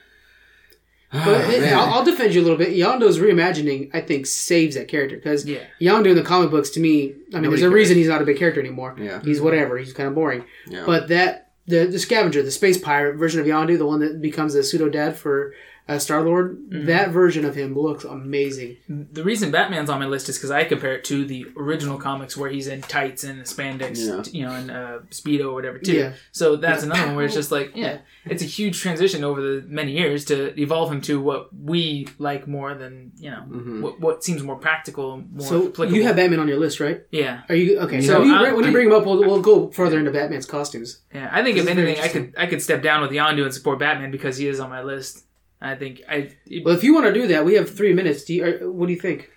Speaker 1: But
Speaker 3: Oh.
Speaker 1: I'll, I'll defend you a little bit. Yondu's reimagining, I think, saves that character because
Speaker 2: Yeah.
Speaker 1: Yondo in the comic books, to me, I mean,
Speaker 3: Nobody
Speaker 1: there's a
Speaker 3: cares.
Speaker 1: reason he's not a big character anymore.
Speaker 3: Yeah.
Speaker 1: He's whatever. He's kind of boring.
Speaker 3: Yeah.
Speaker 1: But that the the scavenger, the space pirate version of Yondu, the one that becomes a pseudo dad for uh, Star Lord,
Speaker 2: Mm-hmm.
Speaker 1: that version of him looks amazing.
Speaker 2: The reason Batman's on my list is because I compare it to the original comics where he's in tights and spandex,
Speaker 3: Yeah.
Speaker 2: you know, and uh, speedo or whatever too.
Speaker 1: Yeah.
Speaker 2: So that's another one where it's just like, yeah, it's a huge transition over the many years to evolve him to what we like more than you know
Speaker 3: Mhm.
Speaker 2: what, what seems more practical, more
Speaker 1: Mm-hmm. So
Speaker 2: applicable.
Speaker 1: you have Batman on your list, right?
Speaker 2: yeah,
Speaker 1: Are you okay? So,
Speaker 2: So
Speaker 1: when, you, bring- when you bring him up, we'll, we'll go further into Batman's costumes.
Speaker 2: yeah. I think if
Speaker 1: This is
Speaker 2: anything, I could I could step down with Yondu and support Batman because he is on my list. I think I
Speaker 1: Well, if you want to do that, we have three minutes. Do you, are, what do you think?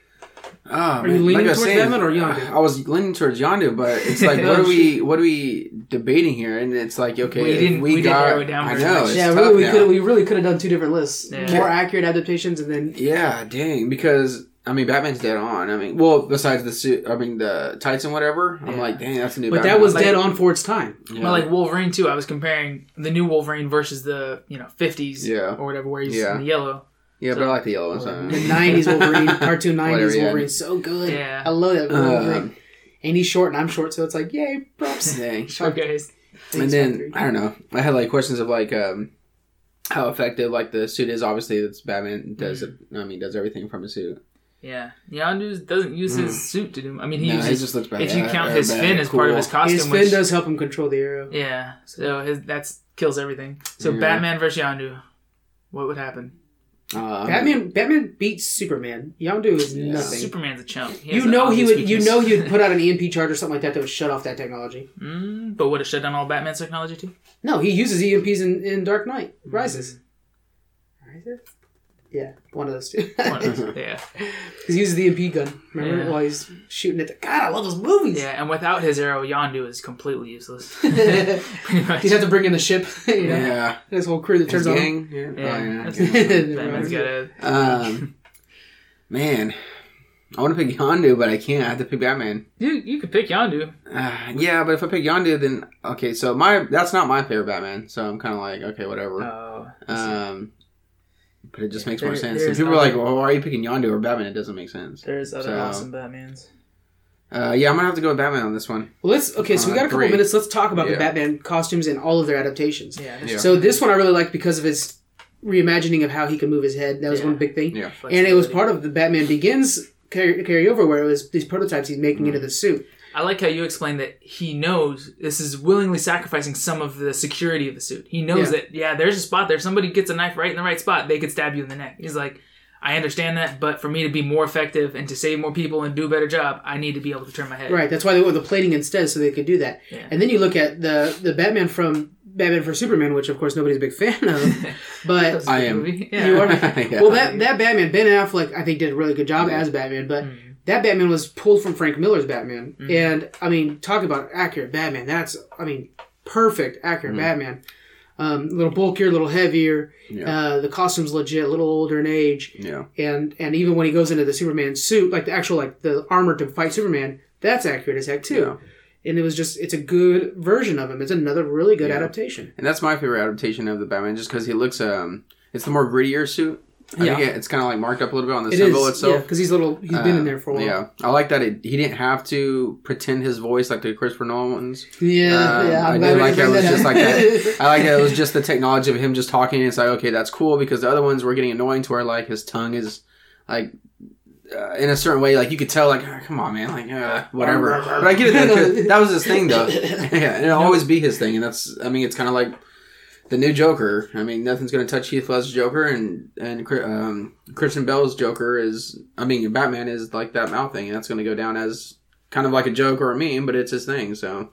Speaker 3: Oh,
Speaker 1: Are you leaning
Speaker 3: Like I was
Speaker 1: towards
Speaker 3: saying,
Speaker 1: Batman or Yondu?
Speaker 3: I was leaning towards Yondu, but it's like, *laughs* what are we, what are we debating here? And it's like, okay,
Speaker 2: We didn't-
Speaker 3: we,
Speaker 2: we didn't
Speaker 3: got,
Speaker 2: narrow it down
Speaker 3: I know,
Speaker 2: much.
Speaker 3: it's
Speaker 1: yeah,
Speaker 3: tough
Speaker 1: really, we
Speaker 3: now.
Speaker 1: could we really could have done two different lists,
Speaker 2: Yeah.
Speaker 1: more accurate adaptations, and then
Speaker 3: Yeah, dang, because I mean, Batman's dead on. I mean, well, besides the suit, I mean, the tights and whatever. I'm
Speaker 2: Yeah.
Speaker 3: like, dang, that's a new.
Speaker 1: but
Speaker 3: Batman.
Speaker 1: that was
Speaker 2: Like-
Speaker 1: dead on for its time.
Speaker 3: Yeah.
Speaker 2: Well, like Wolverine too. I was comparing the new Wolverine versus the you know fifties
Speaker 3: Yeah.
Speaker 2: or whatever, where he's
Speaker 3: Yeah.
Speaker 2: in the yellow.
Speaker 3: yeah, but I like the yellow ones.
Speaker 1: The
Speaker 3: uh,
Speaker 1: '90s Wolverine, *laughs* cartoon '90s
Speaker 3: Whatever, yeah.
Speaker 1: Wolverine, so good.
Speaker 2: Yeah.
Speaker 1: I love that Wolverine.
Speaker 3: Um,
Speaker 1: and he's short, and I'm short, so it's like, yay, props. *laughs*
Speaker 3: dang.
Speaker 2: Short guys.
Speaker 3: and then I don't know. I had like questions of like um how effective like the suit is. Obviously, it's Batman does it. I mean, does everything from a suit.
Speaker 2: Yeah, Yondu doesn't use his suit to do. I mean, he.
Speaker 3: No, he
Speaker 2: uses
Speaker 3: just looks bad.
Speaker 2: if you count his
Speaker 3: bad,
Speaker 2: fin as part of his costume.
Speaker 1: His fin
Speaker 2: which,
Speaker 1: does help him control the arrow.
Speaker 2: Yeah, so his that's kills everything. So
Speaker 3: Yeah.
Speaker 2: Batman versus Yondu, what would happen?
Speaker 3: Uh,
Speaker 1: Batman, Batman beats Superman. Yondu is
Speaker 3: Yeah.
Speaker 1: nothing.
Speaker 2: Superman's a chump.
Speaker 1: You know he
Speaker 2: obvious
Speaker 1: would. You know he would *laughs* put out an EMP charge or something like that that would shut off that technology.
Speaker 2: Mm, but would it shut down all Batman's technology too?
Speaker 1: No, he uses EMPs in, in Dark Knight Rises. Rises? Yeah, one of those two.
Speaker 2: One of those, *laughs* yeah,
Speaker 1: he uses the EMP gun. Remember
Speaker 2: Yeah.
Speaker 1: while he's shooting at the. God, I love those movies.
Speaker 2: yeah. And without his arrow, Yondu is completely useless. *laughs* *laughs*
Speaker 1: He'd have to bring in the ship. You know?
Speaker 3: Yeah,
Speaker 1: His whole crew that
Speaker 3: his
Speaker 1: turns on.
Speaker 3: gang. Yeah,
Speaker 2: Yeah,
Speaker 3: Oh, yeah.
Speaker 1: Yeah.
Speaker 2: Batman's got a
Speaker 3: Um, man, I want to pick Yondu, but I can't. I have to pick Batman.
Speaker 2: You you could pick Yondu.
Speaker 3: Uh, yeah, but if I pick Yondu, then okay. So my that's not my favorite Batman. So I'm kind of like, okay, whatever.
Speaker 2: Oh,
Speaker 3: Um, but it just makes more sense.
Speaker 2: there's
Speaker 3: And people are like, well, why are you picking Yondu or Batman? It doesn't make sense.
Speaker 2: there's other
Speaker 3: So-
Speaker 2: awesome Batmans.
Speaker 3: Uh, yeah, I'm gonna have to go with Batman on this one.
Speaker 1: Well, let's. Okay, so we
Speaker 3: Uh,
Speaker 1: got a couple
Speaker 3: three.
Speaker 1: minutes. Let's talk about the Batman costumes and all of their adaptations.
Speaker 2: Yeah,
Speaker 3: Yeah.
Speaker 1: So this one I really liked because of his reimagining of how he could move his head. That was
Speaker 2: Yeah.
Speaker 1: one big thing.
Speaker 3: Yeah.
Speaker 1: And it was part of the Batman Begins carry, carryover where it was these prototypes he's making into the suit.
Speaker 2: I like how you explained that he knows this is willingly sacrificing some of the security of the suit. He knows
Speaker 1: Yeah.
Speaker 2: that yeah, there's a spot there. If somebody gets a knife right in the right spot, they could stab you in the neck. He's like, I understand that, but for me to be more effective and to save more people and do a better job, I need to be able to turn my head.
Speaker 1: Right. That's why they went with the plating instead, so they could do that.
Speaker 2: Yeah.
Speaker 1: And then you look at the the Batman from Batman for Superman, which of course nobody's a big fan of, *laughs* but
Speaker 3: I am.
Speaker 2: Yeah.
Speaker 1: You are? *laughs*
Speaker 3: Yeah.
Speaker 1: well, that that Batman Ben Affleck I think did a really good job as Batman, but.
Speaker 2: Mhm.
Speaker 1: That Batman was pulled from Frank Miller's Batman,
Speaker 2: Mm-hmm.
Speaker 1: and I mean, talk about accurate Batman. That's, I mean, perfect accurate
Speaker 2: Mm-hmm.
Speaker 1: Batman. Um, a little bulkier, a little heavier.
Speaker 3: Yeah.
Speaker 1: Uh, the costume's legit, a little older in age.
Speaker 3: yeah.
Speaker 1: and and even when he goes into the Superman suit, like the actual like the armor to fight Superman, that's accurate as heck too. And it was just it's a good version of him. It's another really good
Speaker 3: Yeah.
Speaker 1: adaptation.
Speaker 3: And that's my favorite adaptation of the Batman, just because he looks. Um, it's the more grittier suit. I
Speaker 1: Yeah.
Speaker 3: think it- it's kind of like marked up a little bit on the
Speaker 1: It
Speaker 3: symbol
Speaker 1: is,
Speaker 3: itself.
Speaker 1: because he's little. He's been in
Speaker 3: Um,
Speaker 1: there for a while.
Speaker 3: Yeah, I like that. It, he didn't have to pretend his voice like the Christopher Nolan ones.
Speaker 1: yeah,
Speaker 3: Um,
Speaker 1: yeah.
Speaker 3: Did like. It was just like that. I like that. It was *laughs* just the technology of him just talking. It's like okay, that's cool because the other ones were getting annoying to where like his tongue is like. Uh, in a certain way, like you could tell, like, "Ah, come on, man, like, uh, whatever. But I get it. That was his thing, though. *laughs* yeah, and it'll always be his thing, and that's. I mean, it's kind of like the new Joker. I mean, nothing's going to touch Heath Ledger's Joker, and and um, Christian Bale's Joker is. I mean, Batman is like that mouth thing, and that's going to go down as kind of like a joke or a meme, but it's his thing. So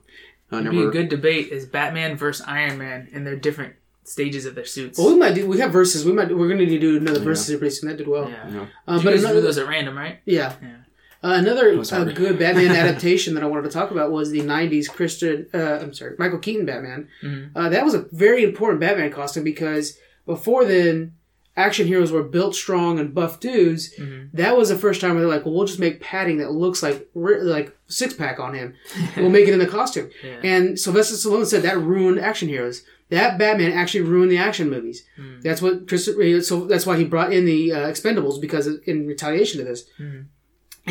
Speaker 2: It'd
Speaker 3: never.
Speaker 2: be a good debate is Batman versus Iron Man in their different stages of their suits.
Speaker 1: well, we might do. We have verses. We might. We're going to need to do another verses pretty soon. That did well.
Speaker 2: yeah.
Speaker 3: Yeah.
Speaker 1: Uh,
Speaker 2: you
Speaker 1: but
Speaker 2: guys
Speaker 1: another,
Speaker 2: those at random, right?
Speaker 1: yeah.
Speaker 2: Yeah.
Speaker 1: Uh, another uh, good Batman *laughs* adaptation that I wanted to talk about was the '90s Christian. Uh, I'm sorry, Michael Keaton Batman.
Speaker 2: Mhm.
Speaker 1: Uh, that was a very important Batman costume because before then, action heroes were built strong and buff dudes,
Speaker 2: Mhm.
Speaker 1: that was the first time where they're like, well, we'll just make padding that looks like like six pack on him. we'll make it in the costume. *laughs*
Speaker 2: Yeah.
Speaker 1: And Sylvester Stallone said that ruined action heroes. That Batman actually ruined the action movies.
Speaker 2: Mm.
Speaker 1: That's what Chris. So that's why he brought in the uh, Expendables because in retaliation to this.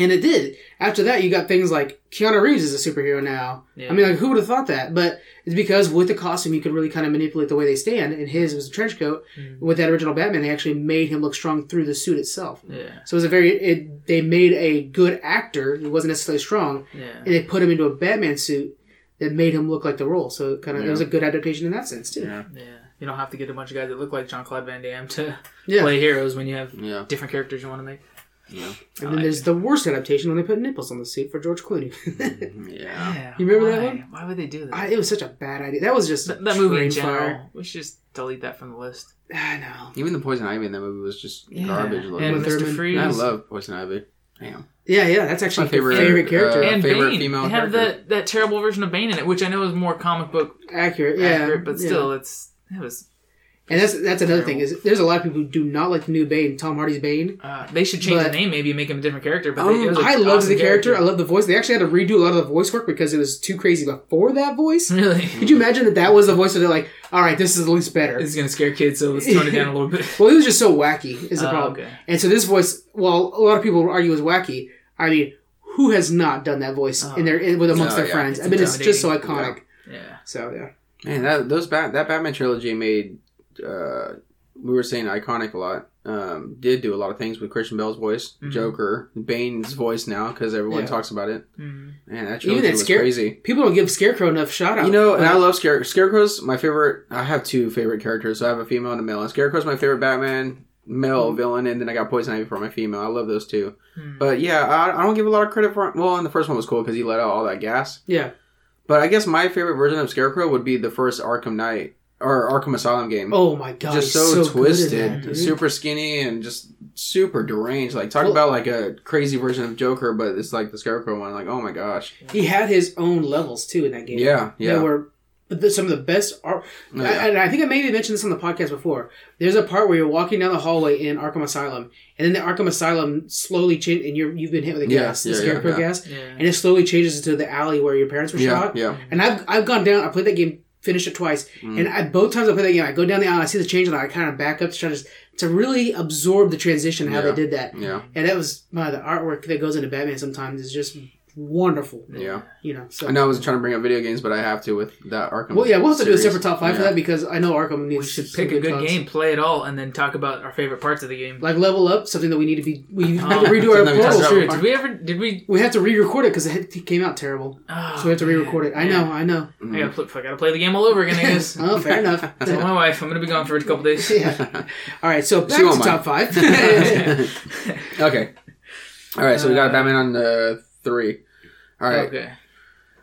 Speaker 1: And it did. After that, you got things like Keanu Reeves is a superhero now.
Speaker 2: Yeah.
Speaker 1: I mean, like who would have thought that? But it's because with the costume, you could really kind of manipulate the way they stand. And his was a trench coat.
Speaker 2: Mhm.
Speaker 1: With that original Batman, they actually made him look strong through the suit itself.
Speaker 2: Yeah.
Speaker 1: So it was a very. It, they made a good actor. who wasn't necessarily strong,
Speaker 2: Yeah.
Speaker 1: and they put him into a Batman suit that made him look like the role. So it kind of it was a good adaptation in that sense too.
Speaker 3: Yeah.
Speaker 2: Yeah. You don't have to get a bunch of guys that look like John Claude Van Damme to
Speaker 1: Yeah.
Speaker 2: play heroes when you have
Speaker 3: Yeah.
Speaker 2: different characters you want to make.
Speaker 3: Yeah.
Speaker 1: And then there's the worst adaptation when they put nipples on the suit for George Clooney. *laughs*
Speaker 3: Yeah.
Speaker 1: You remember that one?
Speaker 2: Why would they do that?
Speaker 1: I, it was such a bad idea. That was just
Speaker 2: that, that movie in general.
Speaker 1: fire.
Speaker 2: We should just delete that from the list. *sighs*
Speaker 1: I know.
Speaker 3: Even the Poison Ivy in that movie was just
Speaker 2: Yeah.
Speaker 3: garbage.
Speaker 2: And
Speaker 3: looking.
Speaker 1: With
Speaker 2: Mr.
Speaker 1: Thurman.
Speaker 2: Freeze.
Speaker 3: I love Poison Ivy. Damn.
Speaker 1: Yeah, yeah, that's actually
Speaker 3: My favorite-
Speaker 1: favorite character.
Speaker 3: uh,
Speaker 2: and
Speaker 3: favorite
Speaker 2: Bane.
Speaker 3: female
Speaker 2: they have
Speaker 3: character.
Speaker 2: that, that terrible version of Bane in it, which I know is more comic book
Speaker 1: accurate, yeah,
Speaker 2: accurate, but
Speaker 1: yeah.
Speaker 2: still, it's it was.
Speaker 1: And that's that's another thing is there's a lot of people who do not like the new Bane, Tom Hardy's Bane.
Speaker 2: Uh, they should change
Speaker 1: But-
Speaker 2: the name, maybe make him a different character. But
Speaker 1: Um,
Speaker 2: they, it was an
Speaker 1: I loved
Speaker 2: awesome
Speaker 1: the character. I love the voice. They actually had to redo a lot of the voice work because it was too crazy before that voice.
Speaker 2: Really,
Speaker 1: Could you imagine that that was the voice? Where they're like, "All right, this is at least better."
Speaker 2: this is gonna scare kids, so let's tone it down a little bit. *laughs*
Speaker 1: Well, it was just so wacky. Is the
Speaker 2: Oh,
Speaker 1: problem?
Speaker 2: okay.
Speaker 1: And so this voice, while a lot of people argue is wacky, I mean, who has not done that voice
Speaker 2: Oh.
Speaker 1: in their in, with amongst
Speaker 3: Oh,
Speaker 1: their
Speaker 3: yeah.
Speaker 1: friends? I mean, it's just so
Speaker 2: intimidating.
Speaker 1: iconic.
Speaker 2: Yeah,
Speaker 1: So yeah,
Speaker 3: Man, that those Bat that Batman trilogy made uh we were saying iconic a lot. Um, did do a lot of things with Christian Bale's voice,
Speaker 2: Mhm.
Speaker 3: Joker, Bane's voice now because everyone
Speaker 1: Yeah.
Speaker 3: talks about it.
Speaker 2: Mhm.
Speaker 3: Man, that
Speaker 1: Even
Speaker 3: trilogy
Speaker 1: that
Speaker 3: was
Speaker 1: scare-
Speaker 3: crazy.
Speaker 1: people don't give Scarecrow enough shout out.
Speaker 3: You know, and I love Scare Scarecrow's my favorite. I have two favorite characters. So I have a female and a male. And Scarecrow's my favorite Batman male villain, and then I got Poison Ivy for my female. I love those two.
Speaker 2: Hmm.
Speaker 3: But yeah, I, I don't give a lot of credit for. Well, and the first one was cool because he let out all that gas.
Speaker 1: yeah,
Speaker 3: But I guess my favorite version of Scarecrow would be the first Arkham Knight or Arkham Asylum game.
Speaker 1: Oh my god,
Speaker 3: just
Speaker 1: he's
Speaker 3: so,
Speaker 1: good at
Speaker 3: twisted,
Speaker 1: that,
Speaker 3: super skinny, and just super deranged. Like talk
Speaker 1: Well-
Speaker 3: about like a crazy version of Joker, but it's like the Scarecrow one. Like oh my gosh,
Speaker 1: He had his own levels too in that game.
Speaker 3: yeah,
Speaker 1: That
Speaker 3: yeah,
Speaker 1: were but the- some of the best art.
Speaker 3: Oh,
Speaker 1: I,
Speaker 3: yeah.
Speaker 1: and I think I maybe mentioned this on the podcast before. There's a part where you're walking down the hallway in Arkham Asylum, and then the Arkham Asylum slowly change, and you're you've been hit with a
Speaker 3: Yeah,
Speaker 1: gas, the
Speaker 3: yeah, yeah,
Speaker 1: Scarecrow
Speaker 3: yeah.
Speaker 1: gas,
Speaker 2: yeah.
Speaker 1: and it slowly changes into the alley where your parents were
Speaker 3: yeah,
Speaker 1: shot.
Speaker 3: yeah.
Speaker 1: And I've I've gone down. I played that game, finished it twice,
Speaker 3: Mm.
Speaker 1: and I, both times I play that game, I go down the aisle, I see the change, and I kind of back up to try to to really absorb the transition how
Speaker 3: Yeah.
Speaker 1: they did that.
Speaker 3: Yeah,
Speaker 1: And that was my the artwork that goes into Batman sometimes is just wonderful.
Speaker 3: yeah.
Speaker 1: You know, so
Speaker 3: I know I wasn't trying to bring up video games, but I have to with that Arkham.
Speaker 1: Well, yeah, we'll have to do a
Speaker 3: series.
Speaker 1: separate top five for that because I know Arkham needs.
Speaker 2: We should pick a good
Speaker 1: thoughts.
Speaker 2: game, play it all, and then talk about our favorite parts of the game.
Speaker 1: like level up, something that we need to be. We *laughs* have
Speaker 2: Oh,
Speaker 1: to redo our
Speaker 3: something that we
Speaker 1: portal.
Speaker 2: Sure. Did we ever? Did we?
Speaker 1: We have to re-record it because it came out terrible,
Speaker 2: Oh,
Speaker 1: so we have to re-record it. I know. I know.
Speaker 2: I gotta, play, I gotta play the game all over again. I guess. *laughs*
Speaker 1: Oh, fair *laughs* enough.
Speaker 2: Tell my wife I'm gonna be gone for a couple days.
Speaker 1: yeah. All right, so back
Speaker 3: She
Speaker 1: to
Speaker 3: won't
Speaker 1: top five.
Speaker 3: okay. All right, so we got
Speaker 2: Uh,
Speaker 3: Batman on uh, three. All right,
Speaker 2: Okay.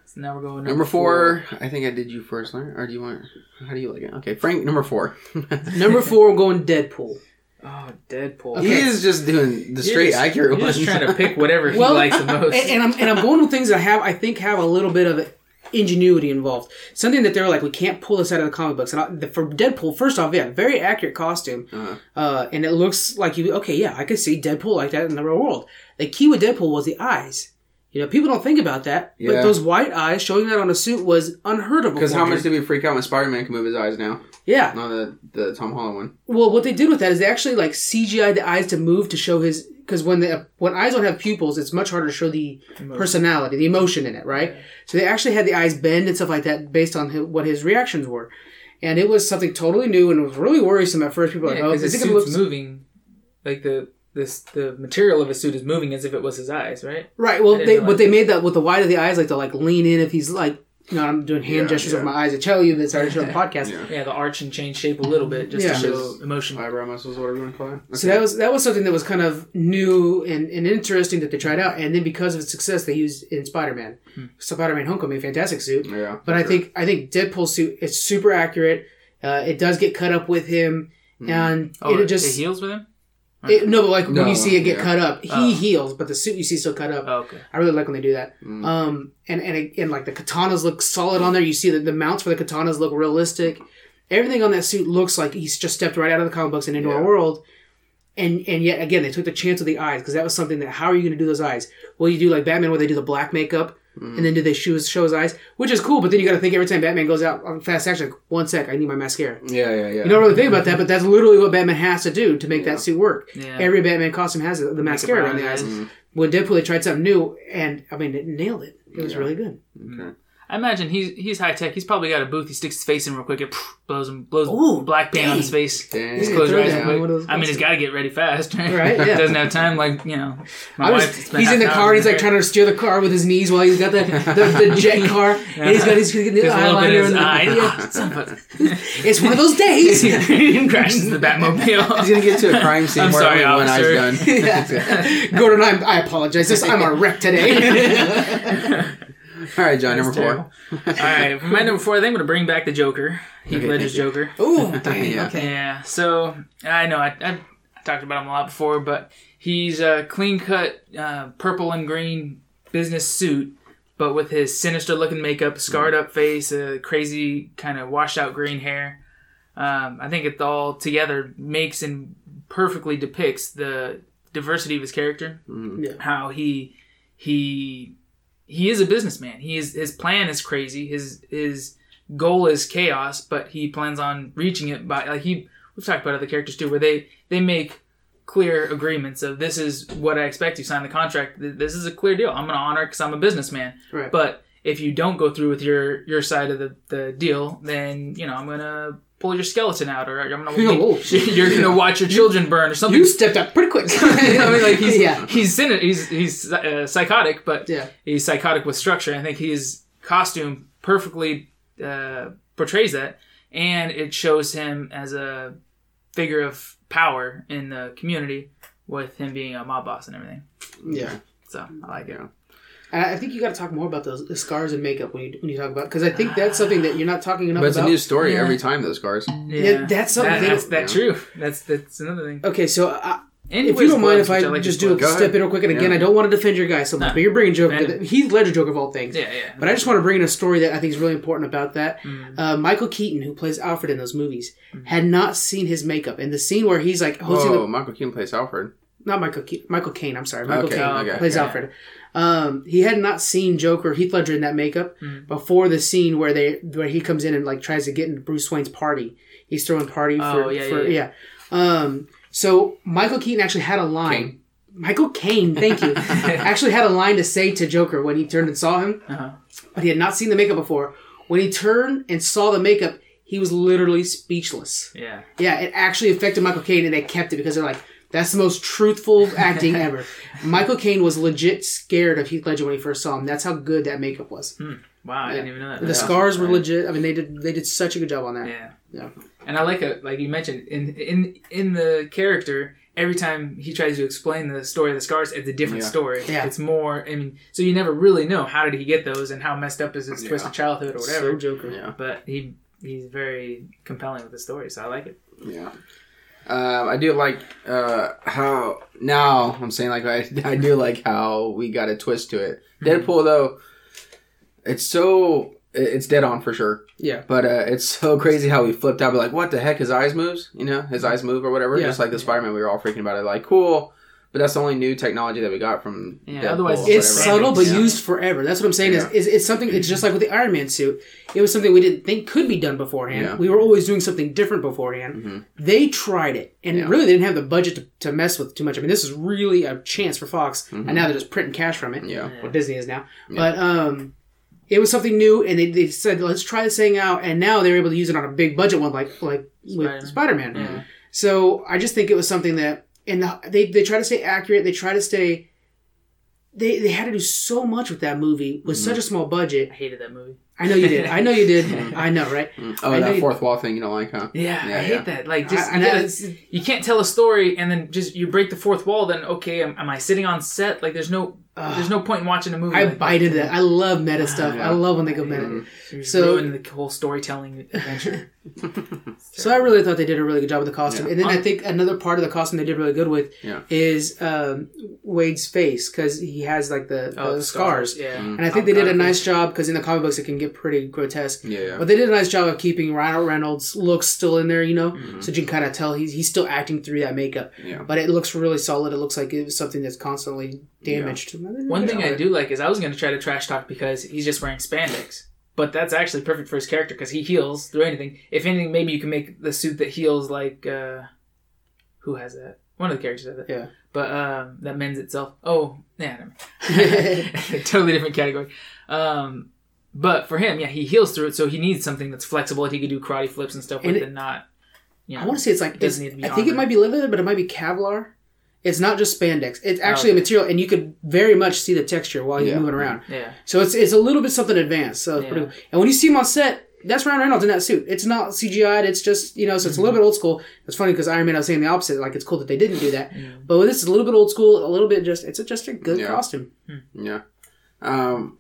Speaker 2: So now we're going number,
Speaker 3: number four. I think I did you first, Larry. Or do you want? How do you like it? Okay, Frank, number four. *laughs*
Speaker 1: Number four, I'm going Deadpool.
Speaker 2: Oh, Deadpool.
Speaker 3: He is just doing the straight
Speaker 2: just-
Speaker 3: accurate
Speaker 2: You're
Speaker 3: ones.
Speaker 2: just trying to pick *laughs* whatever he
Speaker 1: Well,
Speaker 2: likes the *laughs* most.
Speaker 1: and, and I'm and I'm going with things that have I think have a little bit of ingenuity involved. Something that they're like, we can't pull this out of the comic books. And I, the, for Deadpool, first off, yeah, very accurate costume,
Speaker 3: Uh-huh.
Speaker 1: uh, and it looks like you. Okay, yeah, I could see Deadpool like that in the real world. The key with Deadpool was the eyes. You know, people don't think about that, but those white eyes showing that on a suit was unheard of.
Speaker 3: Because how much did we freak out when Spider Man can move his eyes now?
Speaker 1: Yeah.
Speaker 3: On the the Tom Holland one.
Speaker 1: Well, what they did with that is they actually like CGI the eyes to move to show his because when the when eyes don't have pupils, it's much harder to show the personality, the emotion in it, right? So they actually had the eyes bend and stuff like that based on hi what his reactions were, and it was something totally new and it was really worrisome at first. People were
Speaker 2: Yeah,
Speaker 1: like, oh,
Speaker 2: because
Speaker 1: is it gonna
Speaker 2: suit's moving, like the this the material of his suit is moving as if it was his eyes, right?
Speaker 1: right? Well,
Speaker 2: I didn't
Speaker 1: they but they made that with the wide of the eyes, like to like lean in if he's like. You know, I'm doing hand
Speaker 3: Yeah,
Speaker 1: gestures
Speaker 3: yeah.
Speaker 1: with my eyes to tell you that's already shown on the *laughs* podcast.
Speaker 3: Yeah.
Speaker 2: Yeah, the arch and change shape a little bit just
Speaker 1: Yeah.
Speaker 2: to show emotion.
Speaker 3: Eyebrow muscles, whatever you want to call it.
Speaker 1: So that was that was something that was kind of new and, and interesting that they tried out, and then because of its success, they used in Spider Man,
Speaker 2: Hmm.
Speaker 1: Spider Man Homecoming, fantastic suit.
Speaker 3: Yeah.
Speaker 1: But I
Speaker 3: sure.
Speaker 1: think I think Deadpool suit it's super accurate. Uh, it does get cut up with him,
Speaker 3: Mhm.
Speaker 1: and
Speaker 2: Oh,
Speaker 1: it
Speaker 2: it
Speaker 1: just
Speaker 2: heals with him.
Speaker 1: It, no, but like when you see it get
Speaker 3: yeah.
Speaker 1: cut up, he
Speaker 2: Oh.
Speaker 1: heals, but the suit you see still cut up.
Speaker 2: Oh, okay.
Speaker 1: I really like when they do that.
Speaker 3: Mm.
Speaker 1: Um, and and it- and like the katanas look solid on there. You see that the mounts for the katanas look realistic. Everything on that suit looks like he's just stepped right out of the comic books and into
Speaker 3: Yeah.
Speaker 1: our world. And and yet again, they took the chance with the eyes because that was something that how are you going to do those eyes? Well, you do like Batman where they do the black makeup. And then do they show his, show his eyes, which is cool. But then you got to think every time Batman goes out on fast action, like, one sec, I need my mascara.
Speaker 3: Yeah, yeah, yeah.
Speaker 1: You don't really think about that, but that's literally what Batman has to do to make that suit work.
Speaker 2: Yeah.
Speaker 1: Every Batman costume has the mascara around the eyes. Mm-hmm. When Deadpool they tried something new, and I mean, it nailed it. It was really good.
Speaker 2: I imagine he's he's high tech. He's probably got a booth. He sticks his face in real quick. It blows him blows
Speaker 1: Ooh,
Speaker 2: black paint on his face.
Speaker 3: Dang.
Speaker 2: Just
Speaker 3: Yeah,
Speaker 2: close your eyes real
Speaker 1: one of
Speaker 2: quick.
Speaker 1: those
Speaker 2: I mean, he's got to get ready fast, right?
Speaker 1: Right, yeah. *laughs*
Speaker 2: Doesn't have time. Like you know, my
Speaker 1: was,
Speaker 2: wife spent
Speaker 1: he's in the car and he's like trying to steer the car with his knees while he's got the, the, the *laughs* jet car and he's got his, the
Speaker 2: There's a little bit in
Speaker 1: eyeliner.
Speaker 2: his
Speaker 1: And
Speaker 2: eye.
Speaker 1: the,
Speaker 2: Ah, son of a-
Speaker 1: it's one of those days. *laughs*
Speaker 2: he crashes the Batmobile.
Speaker 3: He's gonna get to a crime scene
Speaker 2: I'm
Speaker 3: where
Speaker 2: sorry,
Speaker 3: only one
Speaker 2: officer.
Speaker 3: eye's done.
Speaker 1: Gordon, I'm, I apologize. This, I'm a wreck today.
Speaker 3: All right, John, number
Speaker 2: terrible.
Speaker 3: four.
Speaker 2: All right, for my number four, I think I'm gonna bring back the Joker, Heath
Speaker 3: Okay.
Speaker 2: Ledger's Joker. *laughs*
Speaker 1: Ooh, *laughs* dang,
Speaker 3: Yeah.
Speaker 1: okay.
Speaker 2: Yeah, so I know I, I've talked about him a lot before, but he's a clean cut uh, purple and green business suit, but with his sinister looking makeup, scarred up face, a crazy kind of washed out green hair. Um, I think it all together makes and perfectly depicts the diversity of his character.
Speaker 1: Yeah.
Speaker 2: How he he he is a businessman. He is his plan is crazy. His his goal is chaos, but he plans on reaching it by like he. We've talked about other characters too, where they they make clear agreements of this is what I expect. You sign the contract. This is a clear deal. I'm going to honor it because I'm a businessman.
Speaker 1: Right.
Speaker 2: But if you don't go through with your your side of the, the deal, then you know I'm going to pull your skeleton out, or I'm going *laughs*
Speaker 1: Oh, shit. *laughs*
Speaker 2: you're to watch your children burn, or something.
Speaker 1: You stepped up pretty quick. *laughs*
Speaker 2: I mean, like he's
Speaker 1: yeah.
Speaker 2: he's in it. He's he's uh, psychotic, but
Speaker 1: Yeah.
Speaker 2: he's psychotic with structure. I think his costume perfectly uh, portrays that, and it shows him as a figure of power in the community, with him being a mob boss and everything.
Speaker 1: Yeah.
Speaker 2: So I like it.
Speaker 1: And I think you got to talk more about those the scars and makeup when you when you talk about because I think that's something that you're not talking enough about.
Speaker 3: But it's a new story
Speaker 2: Yeah.
Speaker 3: every time, those scars.
Speaker 2: Yeah,
Speaker 1: that's something
Speaker 2: That, that's that
Speaker 3: yeah.
Speaker 2: true. That's that's another thing.
Speaker 1: okay, so I,
Speaker 2: And
Speaker 1: if you don't mind if I,
Speaker 2: which like
Speaker 1: just do a.
Speaker 3: Go
Speaker 1: step
Speaker 3: ahead.
Speaker 1: in real quick, and again,
Speaker 3: Yeah.
Speaker 1: I don't want to defend your guy so much,
Speaker 2: No.
Speaker 1: but you're bringing Joker,
Speaker 2: Man.
Speaker 1: Heath Ledger Joker of all things.
Speaker 2: Yeah, yeah.
Speaker 1: But I just want to bring in a story that I think is really important about that.
Speaker 2: Mm.
Speaker 1: Uh, Michael Keaton, who plays Alfred in those movies, had not seen his makeup. In the scene where he's like hosting
Speaker 3: Oh,
Speaker 1: the,
Speaker 3: Michael Keaton plays Alfred.
Speaker 1: not Michael Ke- Michael Caine, I'm sorry, Michael
Speaker 3: Okay,
Speaker 1: Caine
Speaker 3: okay,
Speaker 1: plays
Speaker 2: yeah.
Speaker 1: Alfred. Um, he had not seen Joker, Heath Ledger in that makeup
Speaker 2: Mm.
Speaker 1: before the scene where they where he comes in and like tries to get into Bruce Wayne's party. He's throwing party for
Speaker 2: Oh, yeah,
Speaker 1: for,
Speaker 2: yeah,
Speaker 1: yeah. Um, so Michael Keaton actually had a line. Michael Caine, thank you. *laughs* actually had a line to say to Joker when he turned and saw him,
Speaker 2: Uh-huh.
Speaker 1: but he had not seen the makeup before. When he turned and saw the makeup, he was literally speechless.
Speaker 2: Yeah.
Speaker 1: Yeah, it actually affected Michael Caine, and they kept it because they're like, that's the most truthful *laughs* acting ever. Michael Caine was legit scared of Heath Ledger when he first saw him. That's how good that makeup was. Hmm.
Speaker 2: Wow, I didn't even know that.
Speaker 1: The
Speaker 2: That's
Speaker 1: scars were
Speaker 2: right.
Speaker 1: legit. I mean, they did they did such a good job on that.
Speaker 2: Yeah.
Speaker 1: Yeah.
Speaker 2: And I like it, like you mentioned, in in in the character, every time he tries to explain the story of the scars, it's a different
Speaker 3: Yeah.
Speaker 2: story.
Speaker 1: Yeah.
Speaker 2: It's more. I mean, so you never really know how did he get those and how messed up is his
Speaker 3: Yeah.
Speaker 2: twisted childhood or whatever.
Speaker 1: So Joker.
Speaker 3: Yeah.
Speaker 2: but he he's very compelling with the story, so I like it.
Speaker 3: Yeah. Um, I do like uh, how now I'm saying like I, *laughs* I do like how we got a twist to it. Deadpool though, it's so it's dead on for sure.
Speaker 1: Yeah.
Speaker 3: But uh, it's so crazy how we flipped out. But like, what the heck? His eyes moves. You know, his eyes move or whatever.
Speaker 1: Yeah.
Speaker 3: Just like the Spider Man, we were all freaking about it. Like, cool. But that's the only new technology that we got from.
Speaker 2: Yeah,
Speaker 3: Deadpool
Speaker 2: otherwise
Speaker 1: It's subtle but
Speaker 3: Yeah.
Speaker 1: used forever. That's what I'm saying.
Speaker 3: Yeah.
Speaker 1: Is, is it's something. It's just like with the Iron Man suit. It was something we didn't think could be done beforehand.
Speaker 3: Yeah.
Speaker 1: We were always doing something different beforehand.
Speaker 3: Mhm.
Speaker 1: They tried it, and
Speaker 3: Yeah.
Speaker 1: really they didn't have the budget to, to mess with too much. I mean, this is really a chance for Fox, and now they're just printing cash from it.
Speaker 3: Mm-hmm. Yeah.
Speaker 1: what Disney is now. But um, it was something new, and they, they said let's try this thing out, and now they're able to use it on a big budget one like like
Speaker 2: Spider-Man.
Speaker 1: with Spider Man.
Speaker 2: Yeah.
Speaker 1: So I just think it was something that, and the, they they try to stay accurate. They try to stay. They, they had to do so much with that movie with
Speaker 3: Mm-hmm.
Speaker 1: such a small budget.
Speaker 2: I hated that movie.
Speaker 1: I know you did. I know you did. *laughs* I know, right?
Speaker 3: Oh,
Speaker 1: I know
Speaker 3: that
Speaker 1: you-
Speaker 3: fourth wall thing you don't like, huh?
Speaker 2: Yeah,
Speaker 3: Yeah,
Speaker 2: I hate
Speaker 3: yeah.
Speaker 2: that. Like, just
Speaker 1: I-
Speaker 2: you,
Speaker 1: I-
Speaker 2: gotta- you can't tell a story and then just you break the fourth wall. Then okay, am, am I sitting on set? Like, there's no there's no point in watching a movie.
Speaker 1: I
Speaker 2: like
Speaker 1: bite into that. I love meta stuff.
Speaker 3: Yeah.
Speaker 1: I love when they go meta.
Speaker 3: Mhm.
Speaker 2: You're
Speaker 1: So-
Speaker 2: ruining the whole storytelling adventure. *laughs*
Speaker 1: So I really thought they did a really good job with the costume.
Speaker 3: Yeah.
Speaker 1: And then I think another part of the costume they did really good with
Speaker 3: Yeah.
Speaker 1: is um, Wade's face because he has like the, the
Speaker 2: Oh, the
Speaker 1: scars.
Speaker 2: Yeah.
Speaker 1: And I think they did a nice job because in the comic books it can get get pretty grotesque.
Speaker 3: Yeah.
Speaker 1: But they did a nice job of keeping Ryan Reynolds' looks still in there, you know,
Speaker 3: Mhm.
Speaker 1: so you can kind of tell he's he's still acting through that makeup.
Speaker 3: Yeah.
Speaker 1: But it looks really solid. It looks like it was something that's constantly damaged.
Speaker 2: One thing I do like is I was going to try to trash talk because he's just wearing spandex. But that's actually perfect for his character because he heals through anything. If anything, maybe you can make the suit that heals like uh who has that? One of the characters has it.
Speaker 1: Yeah.
Speaker 2: But um that mends itself. Oh, yeah, *laughs* totally different category. Um but for him, yeah, he heals through it, so he needs something that's flexible that he could do karate flips and stuff
Speaker 1: And
Speaker 2: with
Speaker 1: it-
Speaker 2: and not you know,
Speaker 1: I want to say it's like
Speaker 2: It doesn't need to be
Speaker 1: I think it might be leather, but it might be Kevlar. It's not just spandex. It's actually
Speaker 2: okay.
Speaker 1: a material, and you could very much see the texture while you're
Speaker 3: Yeah.
Speaker 1: moving around.
Speaker 2: Yeah.
Speaker 1: So it's it's a little bit something advanced. So it's
Speaker 2: Yeah.
Speaker 1: pretty cool. And when you see him on set, that's Ryan Reynolds in that suit. It's not CGI'd. It's just you know, so it's a little bit old school. It's funny because Iron Man, I was saying the opposite. Like it's cool that they didn't do that,
Speaker 2: Mm.
Speaker 1: but this is a little bit old school. A little bit just it's just a good
Speaker 3: Yeah.
Speaker 1: costume.
Speaker 3: Yeah. Um,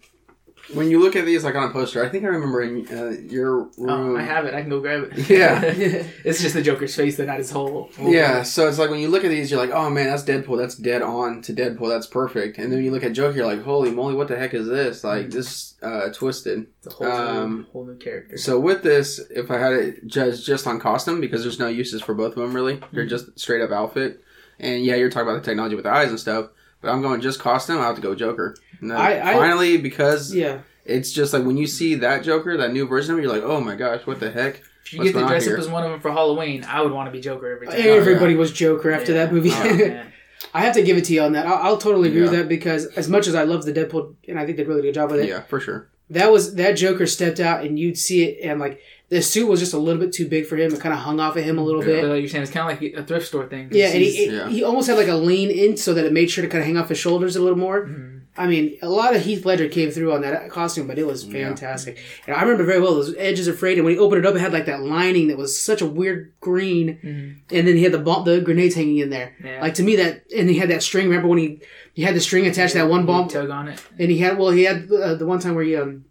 Speaker 3: when you look at these like on a poster, I think I remember in uh, your room.
Speaker 2: Oh, I have it. I can go grab it.
Speaker 3: Yeah. *laughs*
Speaker 2: it's just the Joker's face, though, not his whole. whole
Speaker 3: Yeah, so it's like when you look at these, you're like, oh man, that's Deadpool. That's dead on to Deadpool. That's perfect. And then you look at Joker, you're like, holy moly, what the heck is this? Like this uh, twisted.
Speaker 2: It's a whole,
Speaker 3: Um,
Speaker 2: new, whole new character.
Speaker 3: So with this, if I had it judged just on costume, because there's no uses for both of them really, they're just straight up outfit. And yeah, you're talking about the technology with the eyes and stuff, but I'm going just costume. I have to go Joker. And then
Speaker 1: I- I-
Speaker 3: finally, because
Speaker 1: Yeah,
Speaker 3: it's just like when you see that Joker, that new version of him, you're like, oh my gosh, what the heck?
Speaker 2: if you
Speaker 3: what's
Speaker 2: get to dress
Speaker 3: here?
Speaker 2: up as one of them for Halloween, I would want to be Joker every time.
Speaker 1: everybody was Joker after
Speaker 2: Yeah.
Speaker 1: that movie.
Speaker 2: Oh. *laughs*
Speaker 1: I have to give it to you on that. I'll, I'll totally agree with that because as much as I love the Deadpool, and I think they did a really good job with it,
Speaker 3: Yeah, for sure.
Speaker 1: that was that Joker stepped out and you'd see it, and like the suit was just a little bit too big for him. It kind of hung off of him a little
Speaker 2: But
Speaker 1: bit.
Speaker 2: like you're saying, it's kind of like a thrift store thing.
Speaker 1: Yeah, and he,
Speaker 2: He's-
Speaker 3: Yeah.
Speaker 1: he almost had like a lean in so that it made sure to kind of hang off his shoulders a little more.
Speaker 2: Mhm.
Speaker 1: I mean, a lot of Heath Ledger came through on that costume, but it was
Speaker 3: Yeah.
Speaker 1: fantastic. And I remember very well those edges of frayed, and when he opened it up, it had like that lining that was such a weird green,
Speaker 2: Mhm.
Speaker 1: and then he had the bomb, the grenades hanging in there.
Speaker 2: Yeah.
Speaker 1: Like to me, that and he had that string. Remember when he he had the string attached to that one bomb,
Speaker 2: tug on it.
Speaker 1: and he had well, he had uh, the one time where he um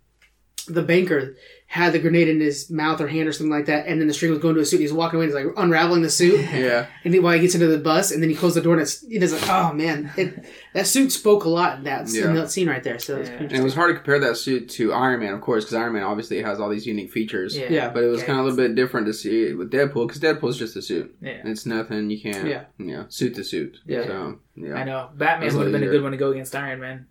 Speaker 1: the banker had the grenade in his mouth or hand or something like that, and then the string was going to his suit. He's walking away, and he's like unraveling the suit. *laughs*
Speaker 3: Yeah.
Speaker 1: And then while he gets into the bus, and then he closed the door, and it's, he does like, oh man, it, that suit spoke a lot in that,
Speaker 3: Yeah.
Speaker 1: in that scene right there. So it was
Speaker 2: Yeah.
Speaker 3: And it was hard to compare that suit to Iron Man, of course, because Iron Man obviously has all these unique features.
Speaker 2: Yeah.
Speaker 1: Yeah.
Speaker 3: But it was
Speaker 2: Yeah.
Speaker 3: kind of a little bit different to see it with Deadpool, because Deadpool's just a suit.
Speaker 2: Yeah.
Speaker 3: It's nothing you can't,
Speaker 1: Yeah.
Speaker 3: you know, suit to suit.
Speaker 1: Yeah.
Speaker 3: So, yeah.
Speaker 2: I know. Batman would have been a good one to go against Iron Man.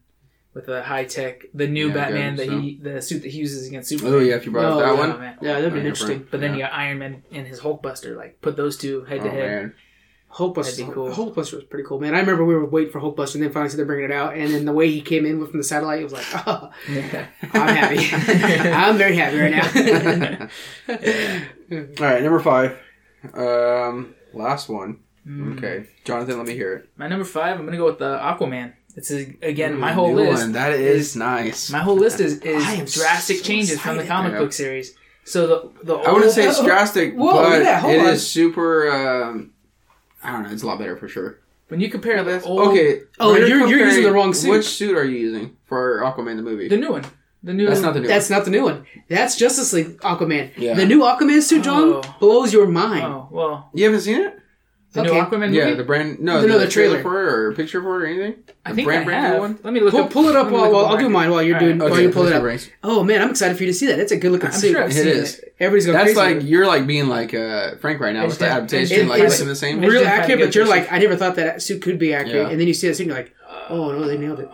Speaker 2: With the high tech, the new
Speaker 3: Yeah,
Speaker 2: Batman
Speaker 3: good,
Speaker 2: that he, the suit that he uses against Superman.
Speaker 3: Oh, yeah, if you brought
Speaker 1: Oh,
Speaker 3: up that
Speaker 1: yeah.
Speaker 3: one.
Speaker 2: Oh, man.
Speaker 1: yeah, that'd be
Speaker 3: Yeah,
Speaker 1: interesting.
Speaker 2: But then
Speaker 3: Yeah.
Speaker 2: you got Iron Man and his Hulkbuster. Like put those two head
Speaker 3: Oh,
Speaker 2: to head.
Speaker 3: man.
Speaker 1: Hulkbuster,
Speaker 2: That'd be cool.
Speaker 1: Hulkbuster was pretty cool, man. I remember we were waiting for Hulkbuster, and then finally they're bringing it out, and then the way he came in from the satellite, it was like, oh,
Speaker 2: Yeah.
Speaker 1: I'm happy. *laughs* I'm very happy right now. *laughs*
Speaker 3: All right, number five. Um, last one.
Speaker 2: Mm.
Speaker 3: Okay, Jonathan, let me hear it.
Speaker 2: My number five, I'm gonna go with the Aquaman. It's a, again my whole list.
Speaker 3: one. That is,
Speaker 2: is-
Speaker 3: nice.
Speaker 2: My whole list is, is drastic
Speaker 1: so
Speaker 2: changes from the comic book series. So the the
Speaker 3: I wouldn't
Speaker 2: old-
Speaker 3: say it's drastic, *laughs*
Speaker 1: Whoa,
Speaker 3: but
Speaker 1: yeah,
Speaker 3: it
Speaker 1: on.
Speaker 3: is super. Um, I don't know. It's a lot better for sure.
Speaker 2: when you compare the old,
Speaker 3: Okay.
Speaker 1: Oh,
Speaker 3: when
Speaker 1: you're- you're using the wrong suit.
Speaker 3: Which suit are you using for Aquaman the movie?
Speaker 2: the new one, the new
Speaker 3: That's not the new
Speaker 1: That's not the new one. That's Justice League Aquaman.
Speaker 3: Yeah.
Speaker 1: The new Aquaman suit, John,
Speaker 2: Oh.
Speaker 1: blows your mind.
Speaker 2: Oh well,
Speaker 3: You haven't seen it?
Speaker 2: The
Speaker 1: Okay.
Speaker 2: new Aquaman movie.
Speaker 3: Yeah, the brand. No,
Speaker 1: No,
Speaker 3: the,
Speaker 1: the
Speaker 3: trailer.
Speaker 1: trailer.
Speaker 3: for it or picture for it or anything.
Speaker 2: I
Speaker 3: The
Speaker 2: think
Speaker 3: brand,
Speaker 2: I
Speaker 3: brand new
Speaker 2: have.
Speaker 3: one.
Speaker 2: Let me look.
Speaker 1: Pull,
Speaker 2: up,
Speaker 1: pull it up
Speaker 2: let me
Speaker 1: while,
Speaker 2: look
Speaker 1: while I'll do
Speaker 2: mine.
Speaker 1: mine while you're
Speaker 2: All
Speaker 1: doing
Speaker 2: right.
Speaker 1: while you pull it up.
Speaker 3: Brinks.
Speaker 1: Oh man, I'm excited for you to see that. It's a good looking
Speaker 2: I'm
Speaker 1: suit.
Speaker 2: sure I've
Speaker 3: It
Speaker 2: seen
Speaker 3: is.
Speaker 2: it.
Speaker 1: Everybody's going
Speaker 3: That's
Speaker 1: crazy.
Speaker 3: like you're like being like uh, Frank right now
Speaker 2: I
Speaker 3: with
Speaker 2: just
Speaker 3: the
Speaker 2: have-
Speaker 3: adaptation,
Speaker 2: it-
Speaker 3: like
Speaker 1: it's
Speaker 3: looking the same.
Speaker 2: I just
Speaker 1: real
Speaker 2: didn't
Speaker 1: accurate, but you're like, I never thought that suit could be accurate.
Speaker 3: Yeah.
Speaker 1: And then you see that suit, and you're like, oh no, they nailed it.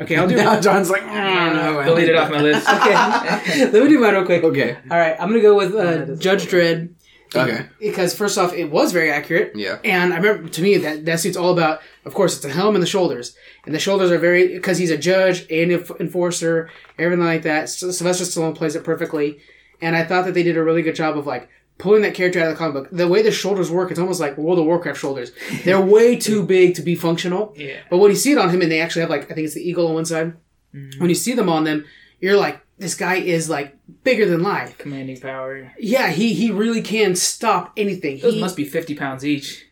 Speaker 1: Okay, I'll do *laughs*
Speaker 3: now
Speaker 1: mine.
Speaker 3: John's like, I don't know.
Speaker 2: Delete it off my list. *laughs*
Speaker 1: Okay, let me do mine real quick.
Speaker 3: Okay.
Speaker 1: All right, I'm gonna go with uh, Judge Dredd.
Speaker 3: Okay.
Speaker 1: Because first off, it was very accurate.
Speaker 3: Yeah.
Speaker 1: And I remember to me that that suit's all about. Of course, it's the helm and the shoulders, and the shoulders are very because he's a judge and enforcer, everything like that. So Sylvester Stallone plays it perfectly, and I thought that they did a really good job of like pulling that character out of the comic book. The way the shoulders work, it's almost like World of Warcraft shoulders. They're *laughs* way too big to be functional.
Speaker 2: Yeah.
Speaker 1: But when you see it on him, and they actually have like I think it's the eagle on one side.
Speaker 2: Mhm.
Speaker 1: When you see them on them, you're like, this guy is like bigger than life.
Speaker 2: Commanding power.
Speaker 1: Yeah, he he really can stop anything.
Speaker 2: Those
Speaker 1: He,
Speaker 2: must be fifty pounds each.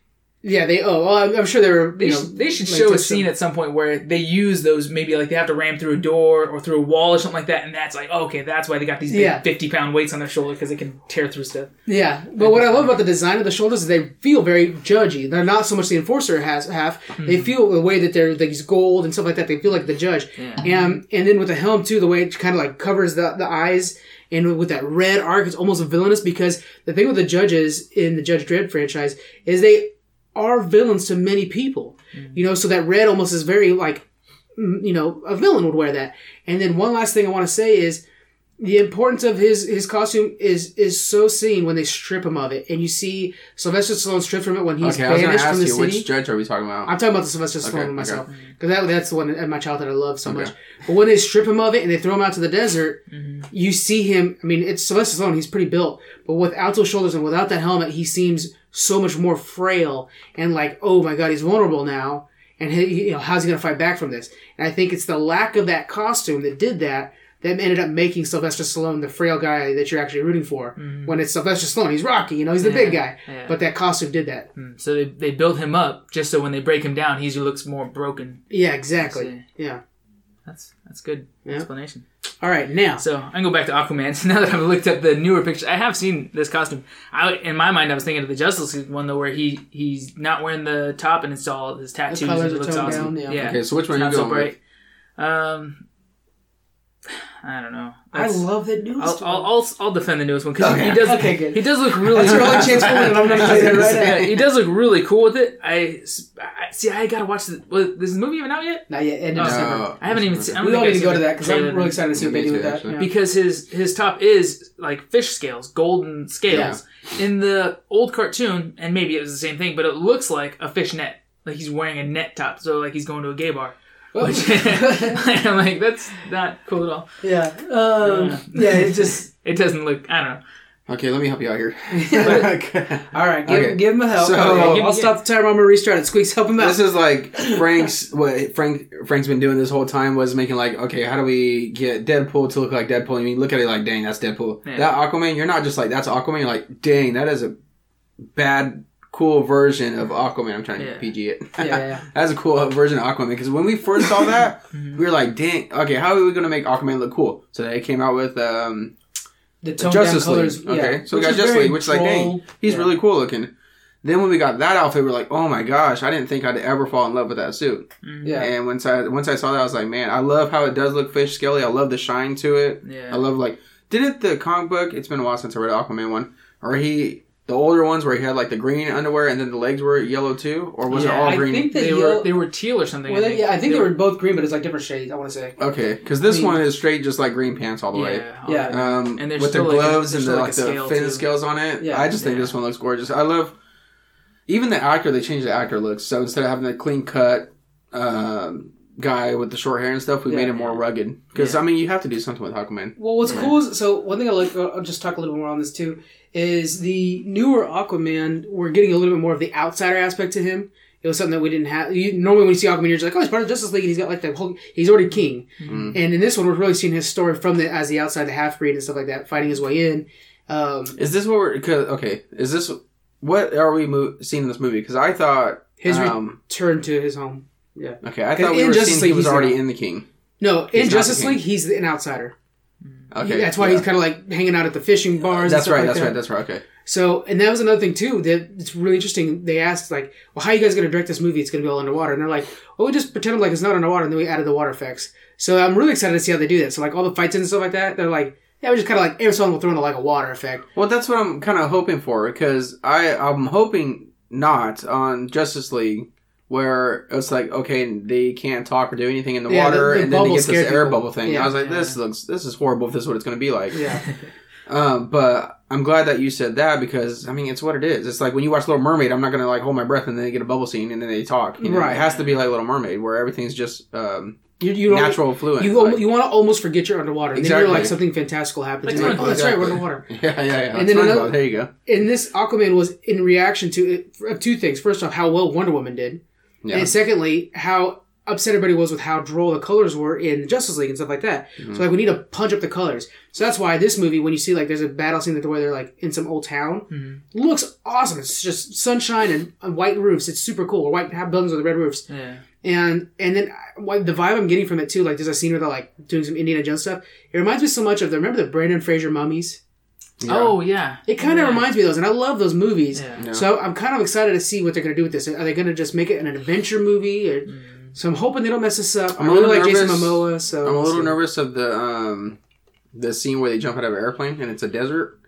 Speaker 1: Yeah, they. Oh, well, I'm, I'm sure they were.
Speaker 2: They,
Speaker 1: know,
Speaker 2: should, they should
Speaker 1: like,
Speaker 2: show a scene at some point where they use those maybe like they have to ram through a door or through a wall or something like that, and that's like oh, okay, that's why they got these big
Speaker 1: Yeah.
Speaker 2: fifty pound weights on their shoulder because they can tear through stuff.
Speaker 1: Yeah, but what I love about the design of the shoulders is they feel very judgy. They're not so much the enforcer has have. They mm-hmm. feel the way that they're these gold and stuff like that. They feel like the judge.
Speaker 2: Yeah.
Speaker 1: And and then with the helm too, the way it kind of like covers the the eyes. And with that red arc, it's almost villainous because the thing with the judges in the Judge Dredd franchise is they are villains to many people. You know, so that red almost is very like, mm, you know, a villain would wear that. And then one last thing I want to say is the importance of his his costume is is so seen when they strip him of it, and you see Sylvester Stallone stripped from it when he's
Speaker 3: Okay, I was gonna
Speaker 1: banished from the
Speaker 3: you
Speaker 1: city.
Speaker 3: which judge are we talking about?
Speaker 1: I'm talking about the Sylvester Stallone
Speaker 3: Okay,
Speaker 1: myself
Speaker 3: okay.
Speaker 1: because that, that's the one in my childhood I love so
Speaker 3: Okay.
Speaker 1: much. But when they strip him of it and they throw him out to the desert,
Speaker 2: Mm-hmm.
Speaker 1: you see him. I mean, it's Sylvester Stallone. He's pretty built, but without those shoulders and without that helmet, he seems so much more frail and like, oh my god, he's vulnerable now. And he, you know, how's he going to fight back from this? And I think it's the lack of that costume that did that that ended up making Sylvester Stallone the frail guy that you're actually rooting for. When it's Sylvester Stallone, he's Rocky, you know, he's the big guy.
Speaker 2: Yeah.
Speaker 1: But that costume did that.
Speaker 2: Mm. So they they build him up just so when they break him down, he looks more broken.
Speaker 1: Yeah, exactly. Yeah.
Speaker 2: That's that's good
Speaker 1: Yeah.
Speaker 2: explanation.
Speaker 1: All right, now.
Speaker 2: So I can go back to Aquaman. *laughs* So now that I've looked up the newer pictures, I have seen this costume. I, in my mind, I was thinking of the Justice League one though, where he he's not wearing the top and it's all his tattoos.
Speaker 1: colors
Speaker 2: and it looks awesome.
Speaker 1: down, yeah.
Speaker 3: Okay, so which one are
Speaker 2: not
Speaker 3: you
Speaker 2: so
Speaker 3: going with?
Speaker 2: bright. Um, I don't know.
Speaker 1: I love that news.
Speaker 2: I'll, I'll, I'll, I'll defend the newest one because
Speaker 3: Okay.
Speaker 2: he does.
Speaker 1: Okay, good.
Speaker 2: He does look really.
Speaker 1: That's your only *laughs* chance for winning. I'm gonna say right.
Speaker 2: Yeah, he does look really cool with it. I, I see. I gotta watch the. Well, is the movie even out yet?
Speaker 1: Not yet. End of
Speaker 2: No.
Speaker 1: December.
Speaker 2: I haven't even seen. I don't
Speaker 1: We all need to go to that because I'm really excited to see what they do with that. Yeah.
Speaker 2: because his his top is like fish scales, golden scales. In the old cartoon, and maybe it was the same thing, but it looks like a fish net. Like he's wearing a net top, so like he's going to a gay bar. Which *laughs* I'm like, that's not cool at all.
Speaker 1: yeah. Um, yeah. It just. *laughs*
Speaker 2: It doesn't look. I don't know.
Speaker 3: Okay, let me help you out here. *laughs*
Speaker 1: All right. Give,
Speaker 3: Okay.
Speaker 1: give him a help.
Speaker 3: So-
Speaker 1: Okay,
Speaker 2: Give
Speaker 1: I'll stop the timer. I'm gonna restart it. Squeaks, help him out.
Speaker 3: This is like Frank's what Frank Frank's been doing this whole time was making like okay how do we get Deadpool to look like Deadpool? I mean look at it like dang that's Deadpool.
Speaker 2: Yeah.
Speaker 3: That Aquaman you're not just like that's Aquaman. You're like dang that is a bad cool version of Aquaman. I'm trying to
Speaker 2: Yeah.
Speaker 3: PG it.
Speaker 1: Yeah, yeah. *laughs*
Speaker 3: that's a cool version of Aquaman because when we first saw that *laughs* we were like dang okay how are we gonna make Aquaman look cool? So they came out with um
Speaker 1: the toned
Speaker 3: Justice League.
Speaker 1: colors.
Speaker 3: Okay,
Speaker 1: yeah.
Speaker 3: so we got
Speaker 1: is
Speaker 3: Justice League, which is like, dang, he's
Speaker 1: Yeah.
Speaker 3: really cool looking. Then when we got that outfit, we are like, oh my gosh, I didn't think I'd ever fall in love with that suit.
Speaker 1: Yeah.
Speaker 3: And once I once I saw that, I was like, man, I love how it does look fish scaly. I love the shine to it.
Speaker 2: Yeah.
Speaker 3: I love like, didn't the comic book? It's been a while since I read Aquaman one, or he the older ones where he had like the green underwear and then the legs were yellow too, or was
Speaker 2: Yeah,
Speaker 3: it all
Speaker 1: I
Speaker 3: green?
Speaker 1: think
Speaker 2: They
Speaker 1: yellow-
Speaker 2: were they were teal or something.
Speaker 1: Well, they, yeah, I think they, were both green, but it's like different shades. I want to say.
Speaker 3: okay, because this
Speaker 1: I mean-
Speaker 3: one is straight just like green pants all the way.
Speaker 2: Yeah.
Speaker 1: Yeah.
Speaker 3: Um,
Speaker 2: And there's
Speaker 3: with the
Speaker 2: still like
Speaker 3: gloves and the like,
Speaker 2: like
Speaker 3: the
Speaker 2: scale,
Speaker 3: fin
Speaker 2: too.
Speaker 3: scales on it.
Speaker 1: Yeah.
Speaker 3: I just think
Speaker 2: Yeah.
Speaker 3: this one looks gorgeous. I love even the actor. They changed the actor looks. So instead of having the clean cut um, guy with the short hair and stuff, we
Speaker 1: Yeah.
Speaker 3: made him more rugged. Because
Speaker 2: Yeah.
Speaker 3: I mean, you have to do something with Aquaman.
Speaker 1: Well, what's cool is so one thing I like. I'll just talk a little bit more on this too. Is the newer Aquaman? We're getting a little bit more of the outsider aspect to him. It was something that we didn't have. You, normally, when you see Aquaman, you're just like, oh, he's part of Justice League, and he's got like the whole. He's already king.
Speaker 3: Mm.
Speaker 1: And in this one, we're really seeing his story from the as the outside, the half breed and stuff like that, fighting his way in. Um,
Speaker 3: Is this what we're? Cause, okay, is this what are we mo- seeing in this movie? Because I thought
Speaker 1: His re-
Speaker 3: um,
Speaker 1: turn to his home.
Speaker 3: Okay, I thought we
Speaker 1: in
Speaker 3: were
Speaker 1: Justice
Speaker 3: seeing he was
Speaker 1: he's
Speaker 3: already
Speaker 1: in-
Speaker 3: in the King.
Speaker 1: No,
Speaker 3: He's
Speaker 1: in
Speaker 3: not the
Speaker 1: Justice
Speaker 3: king.
Speaker 1: League, he's an outsider. Mm.
Speaker 3: Okay,
Speaker 1: that's why
Speaker 3: yeah.
Speaker 1: he's kind of like hanging out at the fishing bars. and
Speaker 3: That's
Speaker 1: stuff
Speaker 3: right.
Speaker 1: like
Speaker 3: that's
Speaker 1: that.
Speaker 3: right. That's right. Okay.
Speaker 1: So, and that was another thing too that it's really interesting. They asked like, "Well, how are you guys going to direct this movie? It's going to be all underwater." And they're like, "Well, we just pretend like it's not underwater, and then we added the water effects." So I'm really excited to see how they do that. So like all the fights and stuff like that, they're like, "Yeah, we just kind of like every song will throw in like a water effect."
Speaker 3: Well, that's what I'm kind of hoping for because I I'm hoping not on Justice League where it's like okay they can't talk or do anything in the
Speaker 1: Yeah,
Speaker 3: water
Speaker 1: the
Speaker 3: and then they
Speaker 1: bubble
Speaker 3: get this air
Speaker 1: people.
Speaker 3: bubble thing.
Speaker 1: Yeah.
Speaker 3: I was like
Speaker 2: Yeah.
Speaker 3: this looks this is horrible if this is what it's going to be like.
Speaker 1: Yeah, *laughs*
Speaker 3: Um, but I'm glad that you said that because I mean it's what it is. It's like when you watch Little Mermaid, I'm not gonna like hold my breath and then they get a bubble scene and then they talk. You know?
Speaker 1: Right.
Speaker 3: It has to be like Little Mermaid where everything's just um,
Speaker 1: you you don't,
Speaker 3: natural fluent.
Speaker 1: You
Speaker 3: like-
Speaker 1: you want to almost forget you're underwater, and then you're
Speaker 3: Exactly.
Speaker 1: like something fantastical happens.
Speaker 2: Like
Speaker 1: and you're like, oh, that's right, we're underwater. *laughs*
Speaker 3: yeah, yeah, yeah.
Speaker 1: And
Speaker 3: And
Speaker 1: then
Speaker 3: then
Speaker 1: another-
Speaker 3: there you go.
Speaker 1: And this Aquaman was in reaction to it, two things. First off, how well Wonder Woman did,
Speaker 3: Yeah.
Speaker 1: and secondly, how upset everybody was with how droll the colors were in Justice League and stuff like that.
Speaker 3: Mm-hmm.
Speaker 1: So like we need to punch up the colors. So that's why this movie, when you see like there's a battle scene that where they're like in some old town,
Speaker 2: Mm-hmm.
Speaker 1: looks awesome. It's just sunshine and, and white roofs. It's super cool. Or white buildings with red roofs.
Speaker 2: Yeah.
Speaker 1: And and then I- what the vibe I'm getting from it too, like there's a scene where they're like doing some Indiana Jones stuff. It reminds me so much of the remember the Brandon Fraser mummies.
Speaker 3: Yeah.
Speaker 2: Oh yeah.
Speaker 1: It kind of
Speaker 2: Yeah.
Speaker 1: reminds me of those, and I love those movies.
Speaker 2: Yeah.
Speaker 3: Yeah.
Speaker 1: So I'm kind of excited to see what they're going to do with this. Are they going to just make it an adventure movie? Or, So I'm hoping they don't mess this up.
Speaker 3: I'm
Speaker 1: I
Speaker 3: a
Speaker 1: really
Speaker 3: little
Speaker 1: like Jason
Speaker 3: nervous.
Speaker 1: Momoa, so
Speaker 3: I'm a little
Speaker 1: see.
Speaker 3: nervous of the um the scene where they jump out of an airplane and it's a desert.